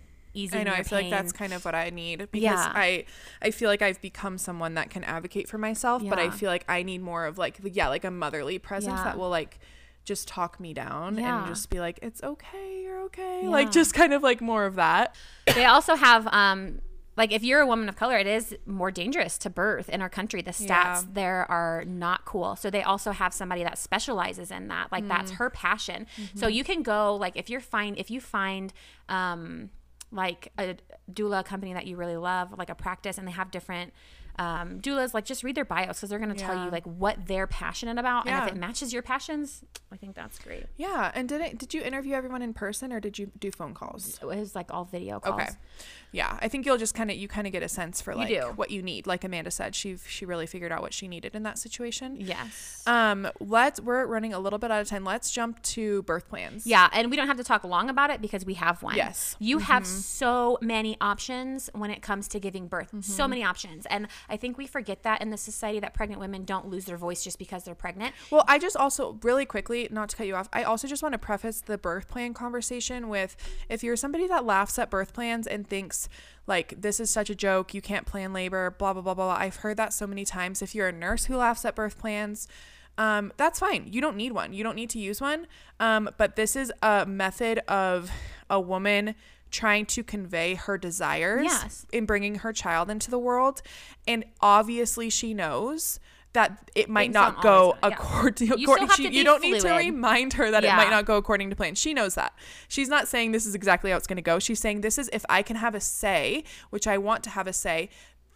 I know. I feel like that's kind of what I need because Yeah. I I feel like I've become someone that can advocate for myself, but I feel like I need more of like yeah, like a motherly presence Yeah. that will like just talk me down Yeah. and just be like, it's okay, you're okay, Yeah. like just kind of like more of that. they also have um like if you're a woman of color it is more dangerous to birth in our country the stats Yeah. there are not cool so they also have somebody that specializes in that like that's her passion so you can go like if you're fine if you find um like a doula company that you really love like a practice and they have different um, doulas like just read their bios because they're going to tell you like what they're passionate about and if it matches your passions i think that's great Yeah, and did it? Did you interview everyone in person or did you do phone calls? it was like all video calls Okay. Yeah, I think you'll just kind of you kind of get a sense for like do. what you need. Like Amanda said, she she really figured out what she needed in that situation. yes Um, let's we're running a little bit out of time. Let's jump to birth plans. Yeah, and we don't have to talk long about it because we have one. Yes. You have so many options when it comes to giving birth. So many options. And I think we forget that in the society that pregnant women don't lose their voice just because they're pregnant. Well, I just also really quickly, not to cut you off, I also just want to preface the birth plan conversation with if you're somebody that laughs at birth plans and thinks like this is such a joke, you can't plan labor, blah blah blah blah. I've heard that so many times. If you're a nurse who laughs at birth plans, um, that's fine. You don't need one. You don't need to use one. Um, but this is a method of a woman trying to convey her desires Yes. in bringing her child into the world. And obviously, she knows that it might Things not go always go- yeah. according. You according she, to you don't need to remind her that it might not go according to plan. She knows that. She's not saying this is exactly how it's going to go. She's saying this is if I can have a say, which I want to have a say.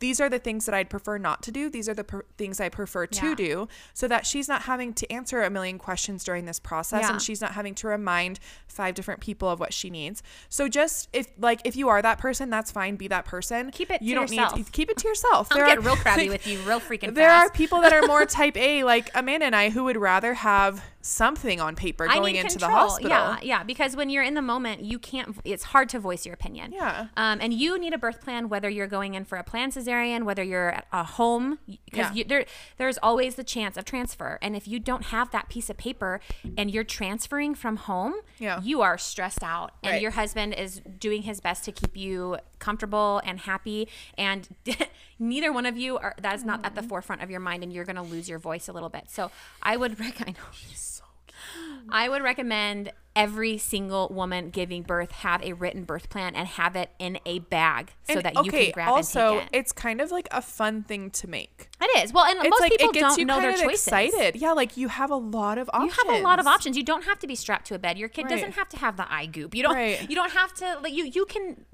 These are the things that I'd prefer not to do. These are the per- things I prefer to Yeah. do, so that she's not having to answer a million questions during this process, Yeah. and she's not having to remind five different people of what she needs. So just if like if you are that person, that's fine. Be that person. Keep it You to don't yourself. need to, keep it to yourself. I'll There get are- real crabby like, with you real freaking there are people that are more type A, like Amanda and I, who would rather have something on paper I going need into control. the hospital. Yeah, yeah. Because when you're in the moment, you can't. It's hard to voice your opinion. Yeah. Um, and you need a birth plan, whether you're going in for a planned cesarean, whether you're at a home, because Yeah. there there's always the chance of transfer. And if you don't have that piece of paper and you're transferring from home, Yeah. you are stressed out, and Right. your husband is doing his best to keep you comfortable and happy, and neither one of you are. That is not at the forefront of your mind, and you're going to lose your voice a little bit. So I would rec- I would recommend every single woman giving birth have a written birth plan and have it in a bag so And, that you okay, can grab also, it. it's kind of like a fun thing to make. It is. Well, and It's most like people it gets don't you know kind their of choices. excited. Yeah, like you have a lot of options. You have a lot of options. You don't have to be strapped to a bed. Your kid Right. doesn't have to have the eye goop. You don't. Right. You don't have to. Like you. You can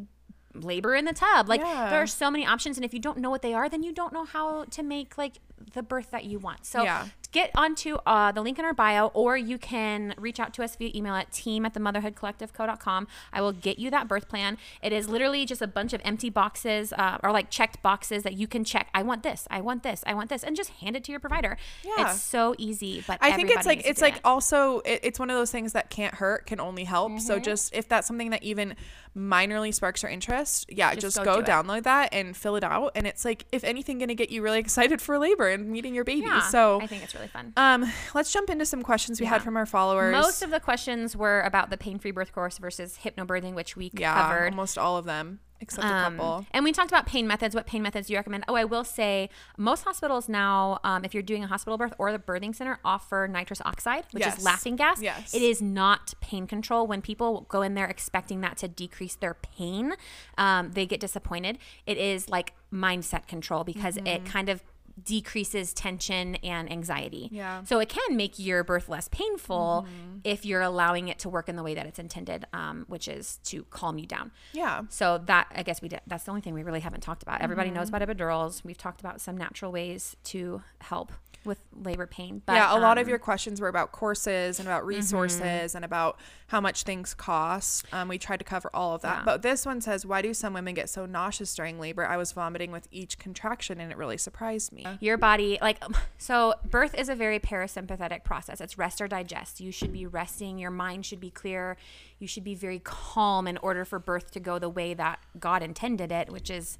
labor in the tub. Like Yeah. there are so many options, and if you don't know what they are, then you don't know how to make like the birth that you want. So Yeah. get onto uh, the link in our bio, or you can reach out to us via email at team at the motherhoodcollectiveco.com. I will get you that birth plan. It is literally just a bunch of empty boxes uh, or like checked boxes that you can check. I want this. I want this. I want this, and just hand it to your provider. Yeah. It's so easy, but I think it's like it's like it. also it, it's one of those things that can't hurt, can only help. Mm-hmm. So just if that's something that even minorly sparks your interest, yeah, Just just, go go, do it. download that and fill it out. And it's like if anything, going to get you really excited for labor and meeting your baby. Yeah, so I think it's really fun. um, let's jump into some questions we Yeah. had from our followers. Most of the questions were about the pain-free birth course versus hypnobirthing, which we yeah, covered. almost all of them except a Um, couple. and we talked about pain methods. What pain methods do you recommend? Oh, I will say most hospitals now, um, if you're doing a hospital birth or the birthing center, offer nitrous oxide, which Yes. is laughing gas. Yes. It is not pain control. When people go in there expecting that to decrease their pain, um, they get disappointed. It is like mindset control because Mm-hmm. it kind of decreases tension and anxiety. Yeah. So it can make your birth less painful if you're allowing it to work in the way that it's intended, um, which is to calm you down. Yeah. So that I guess we did. That's the only thing we really haven't talked about. Everybody knows Mm-hmm. about epidurals. We've talked about some natural ways to help with labor pain. But, yeah, a lot of um, Mm-hmm. your questions were about courses and about resources and about how much things cost. Um, we tried to cover all of that. Yeah. But this one says, Why do some women get so nauseous during labor? I was vomiting with each contraction and it really surprised me. your body like um, so birth is a very parasympathetic process it's rest or digest you should be resting your mind should be clear you should be very calm in order for birth to go the way that god intended it which is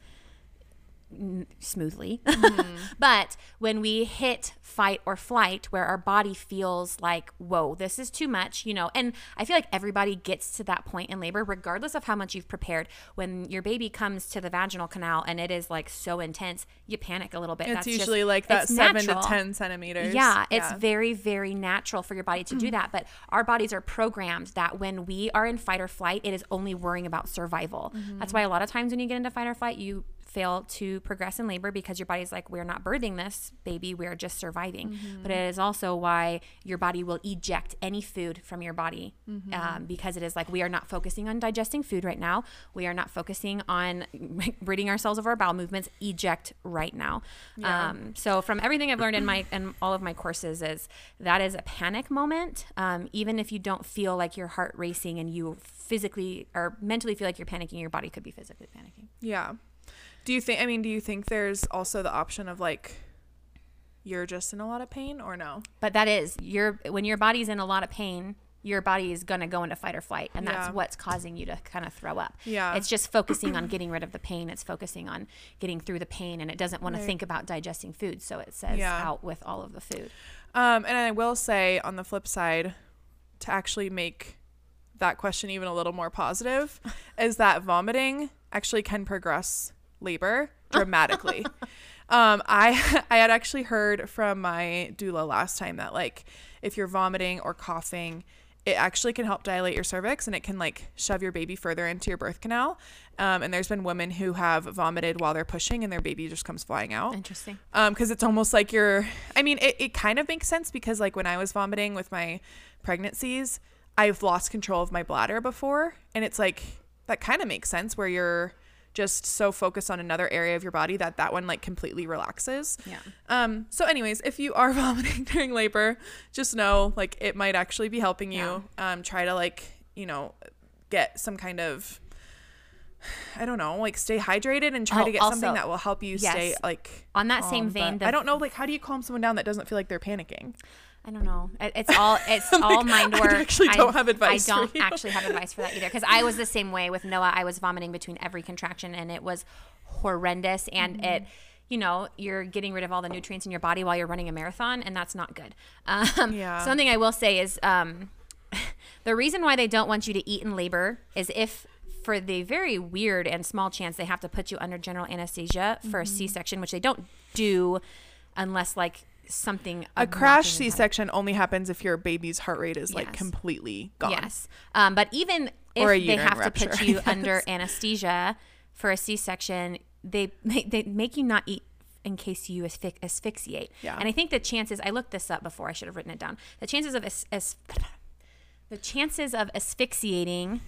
n- smoothly mm-hmm. but when we hit fight or flight where our body feels like whoa this is too much you know and i feel like everybody gets to that point in labor regardless of how much you've prepared when your baby comes to the vaginal canal and it is like so intense you panic a little bit It's That's just- usually like that seven natural. to 10 centimeters. Yeah, it's very, very natural for your body to do mm. that. But our bodies are programmed that when we are in fight or flight, it is only worrying about survival. Mm-hmm. That's why a lot of times when you get into fight or flight, you fail to progress in labor because your body's like, we're not birthing this baby, we're just surviving. But it is also why your body will eject any food from your body um, because it is like, we are not focusing on digesting food right now. We are not focusing on ridding ourselves of our bowel movements. Eject right now. Um, so from everything I've learned in my in all of my courses is that is a panic moment. Um, even if you don't feel like your heart racing and you physically or mentally feel like you're panicking, your body could be physically panicking. Yeah. Do you think, I mean, do you think there's also the option of like, you're just in a lot of pain or no? But that is your when your body's in a lot of pain, your body is going to go into fight or flight and that's Yeah. what's causing you to kind of throw up. Yeah. It's just focusing on getting rid of the pain. It's focusing on getting through the pain and it doesn't want Right. to think about digesting food, so it says Yeah. out with all of the food. Um, and I will say on the flip side, to actually make that question even a little more positive, is that vomiting actually can progress labor dramatically. um, I I had actually heard from my doula last time that like if you're vomiting or coughing, it actually can help dilate your cervix and it can like shove your baby further into your birth canal. Um, and there's been women who have vomited while they're pushing and their baby just comes flying out. Interesting. Um, because it's almost like you're, I mean, it, it kind of makes sense because like when I was vomiting with my pregnancies, I've lost control of my bladder before. And it's like, that kind of makes sense where you're just so focused on another area of your body that that one like completely relaxes. Yeah. Um, so anyways, if you are vomiting during labor, just know like it might actually be helping you. Um, try to like, you know, get some kind of I don't know, like stay hydrated and try Oh, to get also- something that will help you stay like On that same vein, the- I don't know like how do you calm someone down that doesn't feel like they're panicking? I don't know. It- It's all it's I'm all like, mind I work. actually don't have advice I don't actually have advice for that either because I was the same way with Noah. I was vomiting between every contraction and it was horrendous. And Mm-hmm. it, you know, you're getting rid of all the nutrients in your body while you're running a marathon, and that's not good. Um, Yeah. Something I will say is um, the reason why they don't want you to eat in labor is if for the very weird and small chance they have to put you under general anesthesia for a Mm-hmm. C-section, which they don't do unless like something A crash. C-section only happens if your baby's heart rate is like completely gone. Yes. Um, but even if they have to put you I under anesthesia for a C-section, they they, they make you not eat in case you asphy- asphyxiate. Yeah. And I think the chances I looked this up before I should have written it down. The chances of as, as the chances of asphyxiating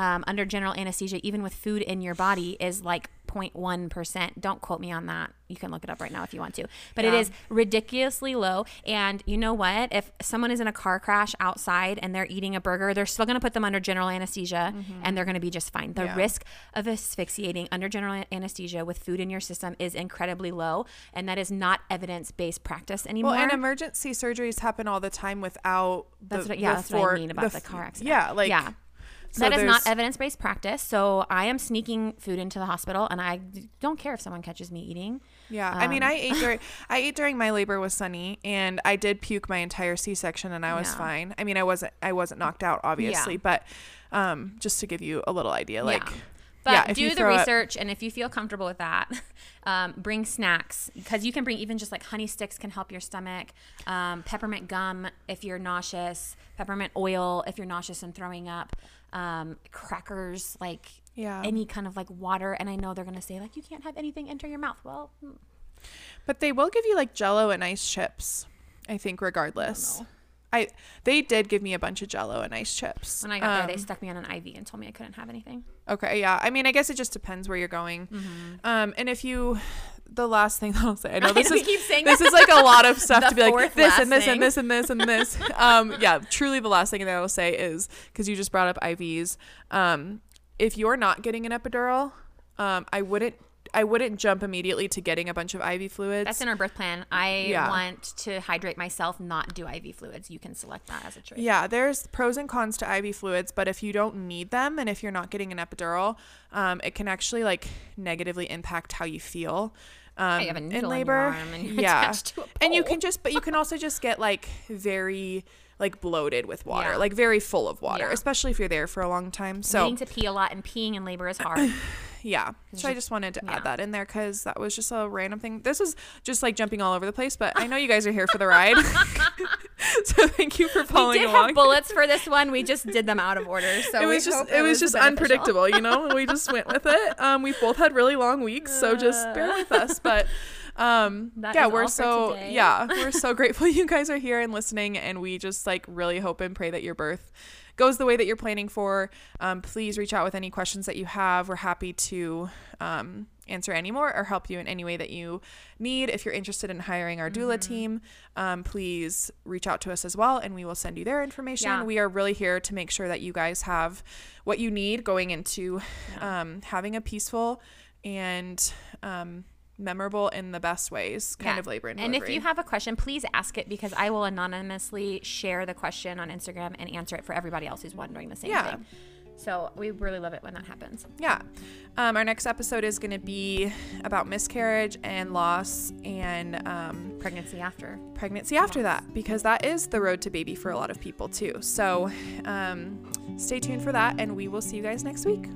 um, under general anesthesia, even with food in your body, is like 0.1%. Don't quote me on that. You can look it up right now if you want to. But it Yeah. is ridiculously low. And you know what? If someone is in a car crash outside and they're eating a burger, they're still going to put them under general anesthesia and they're going to be just fine. The Mm-hmm. Yeah. risk of asphyxiating under general anesthesia with food in your system is incredibly low. And that is not evidence based practice anymore. Well, and emergency surgeries happen all the time without the, That's what- yeah, that's what I mean about f- the car accident. Yeah, like Yeah. So that is not evidence based practice. So I am sneaking food into the hospital and I don't care if someone catches me eating. Yeah, I mean, Um, I ate during I ate during my labor with Sunny, and I did puke my entire C-section, and I was Yeah. fine. I mean, I wasn't I wasn't knocked out, obviously, but um, just to give you a little idea, like. yeah. But yeah, do the up- research, and if you feel comfortable with that, um, bring snacks because you can bring even just like honey sticks can help your stomach. Um, peppermint gum if you're nauseous. Peppermint oil if you're nauseous and throwing up. Um, crackers, like Yeah. any kind of like water. And I know they're gonna say like you can't have anything enter your mouth. Well, hmm, But they will give you like Jello and ice chips. I think regardless. know. I they did give me a bunch of Jello and ice chips. when I got there, they Um, stuck me on an IV and told me I couldn't have anything. Okay, yeah. I mean, I guess it just depends where you're going. Mm-hmm. Um, and if you, the last thing I'll say, I know I this know is keep saying this is like a lot of stuff to be like fourth this and this and this and this and this. Um, yeah, truly the last thing that I will say is because you just brought up IVs. Um, if you're not getting an epidural, um, I wouldn't. I wouldn't jump immediately to getting a bunch of IV fluids. That's in our birth plan. I Yeah. want to hydrate myself, not do IV fluids. You can select that as a choice. Yeah, there's pros and cons to IV fluids, but if you don't need them and if you're not getting an epidural, um, it can actually like negatively impact how you feel. Um, you have a in in labor. arm and you're yeah, attached to a and you can just, but you can also just get like very like bloated with water, Yeah. like very full of water, Yeah. especially if you're there for a long time. So Needing to pee a lot and peeing in labor is hard. yeah, so I just wanted to yeah. add that in there because that was just a random thing. This is just like jumping all over the place, but I know you guys are here for the ride, so thank you for pulling. we did along. have bullets for this one. We just did them out of order. So it was just it was the just beneficial. unpredictable, you know. We just went with it. Um, we've both had really long weeks, so just bear with us. But um, That yeah, we're so yeah, we're so grateful you guys are here and listening, and we just like really hope and pray that your birth goes the way that you're planning for. Um, please reach out with any questions that you have. We're happy to um, answer any more or help you in any way that you need. If you're interested in hiring our doula Mm-hmm. team, um, please reach out to us as well, and we will send you their information. Yeah. We are really here to make sure that you guys have what you need going into um, having a peaceful and um, memorable in the best ways kind Yeah. of labor and And if you have a question, please ask it because I will anonymously share the question on Instagram and answer it for everybody else who's wondering the same Yeah. thing. So we really love it when that happens. yeah, um, our next episode is going to be about miscarriage and loss and um, Pregnancy after. pregnancy after that because that is the road to baby for a lot of people too. So um, stay tuned for that, and we will see you guys next week.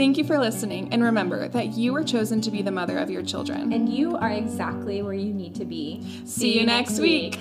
Thank you for listening, and remember that you were chosen to be the mother of your children. And you are exactly where you need to be. See, you next week.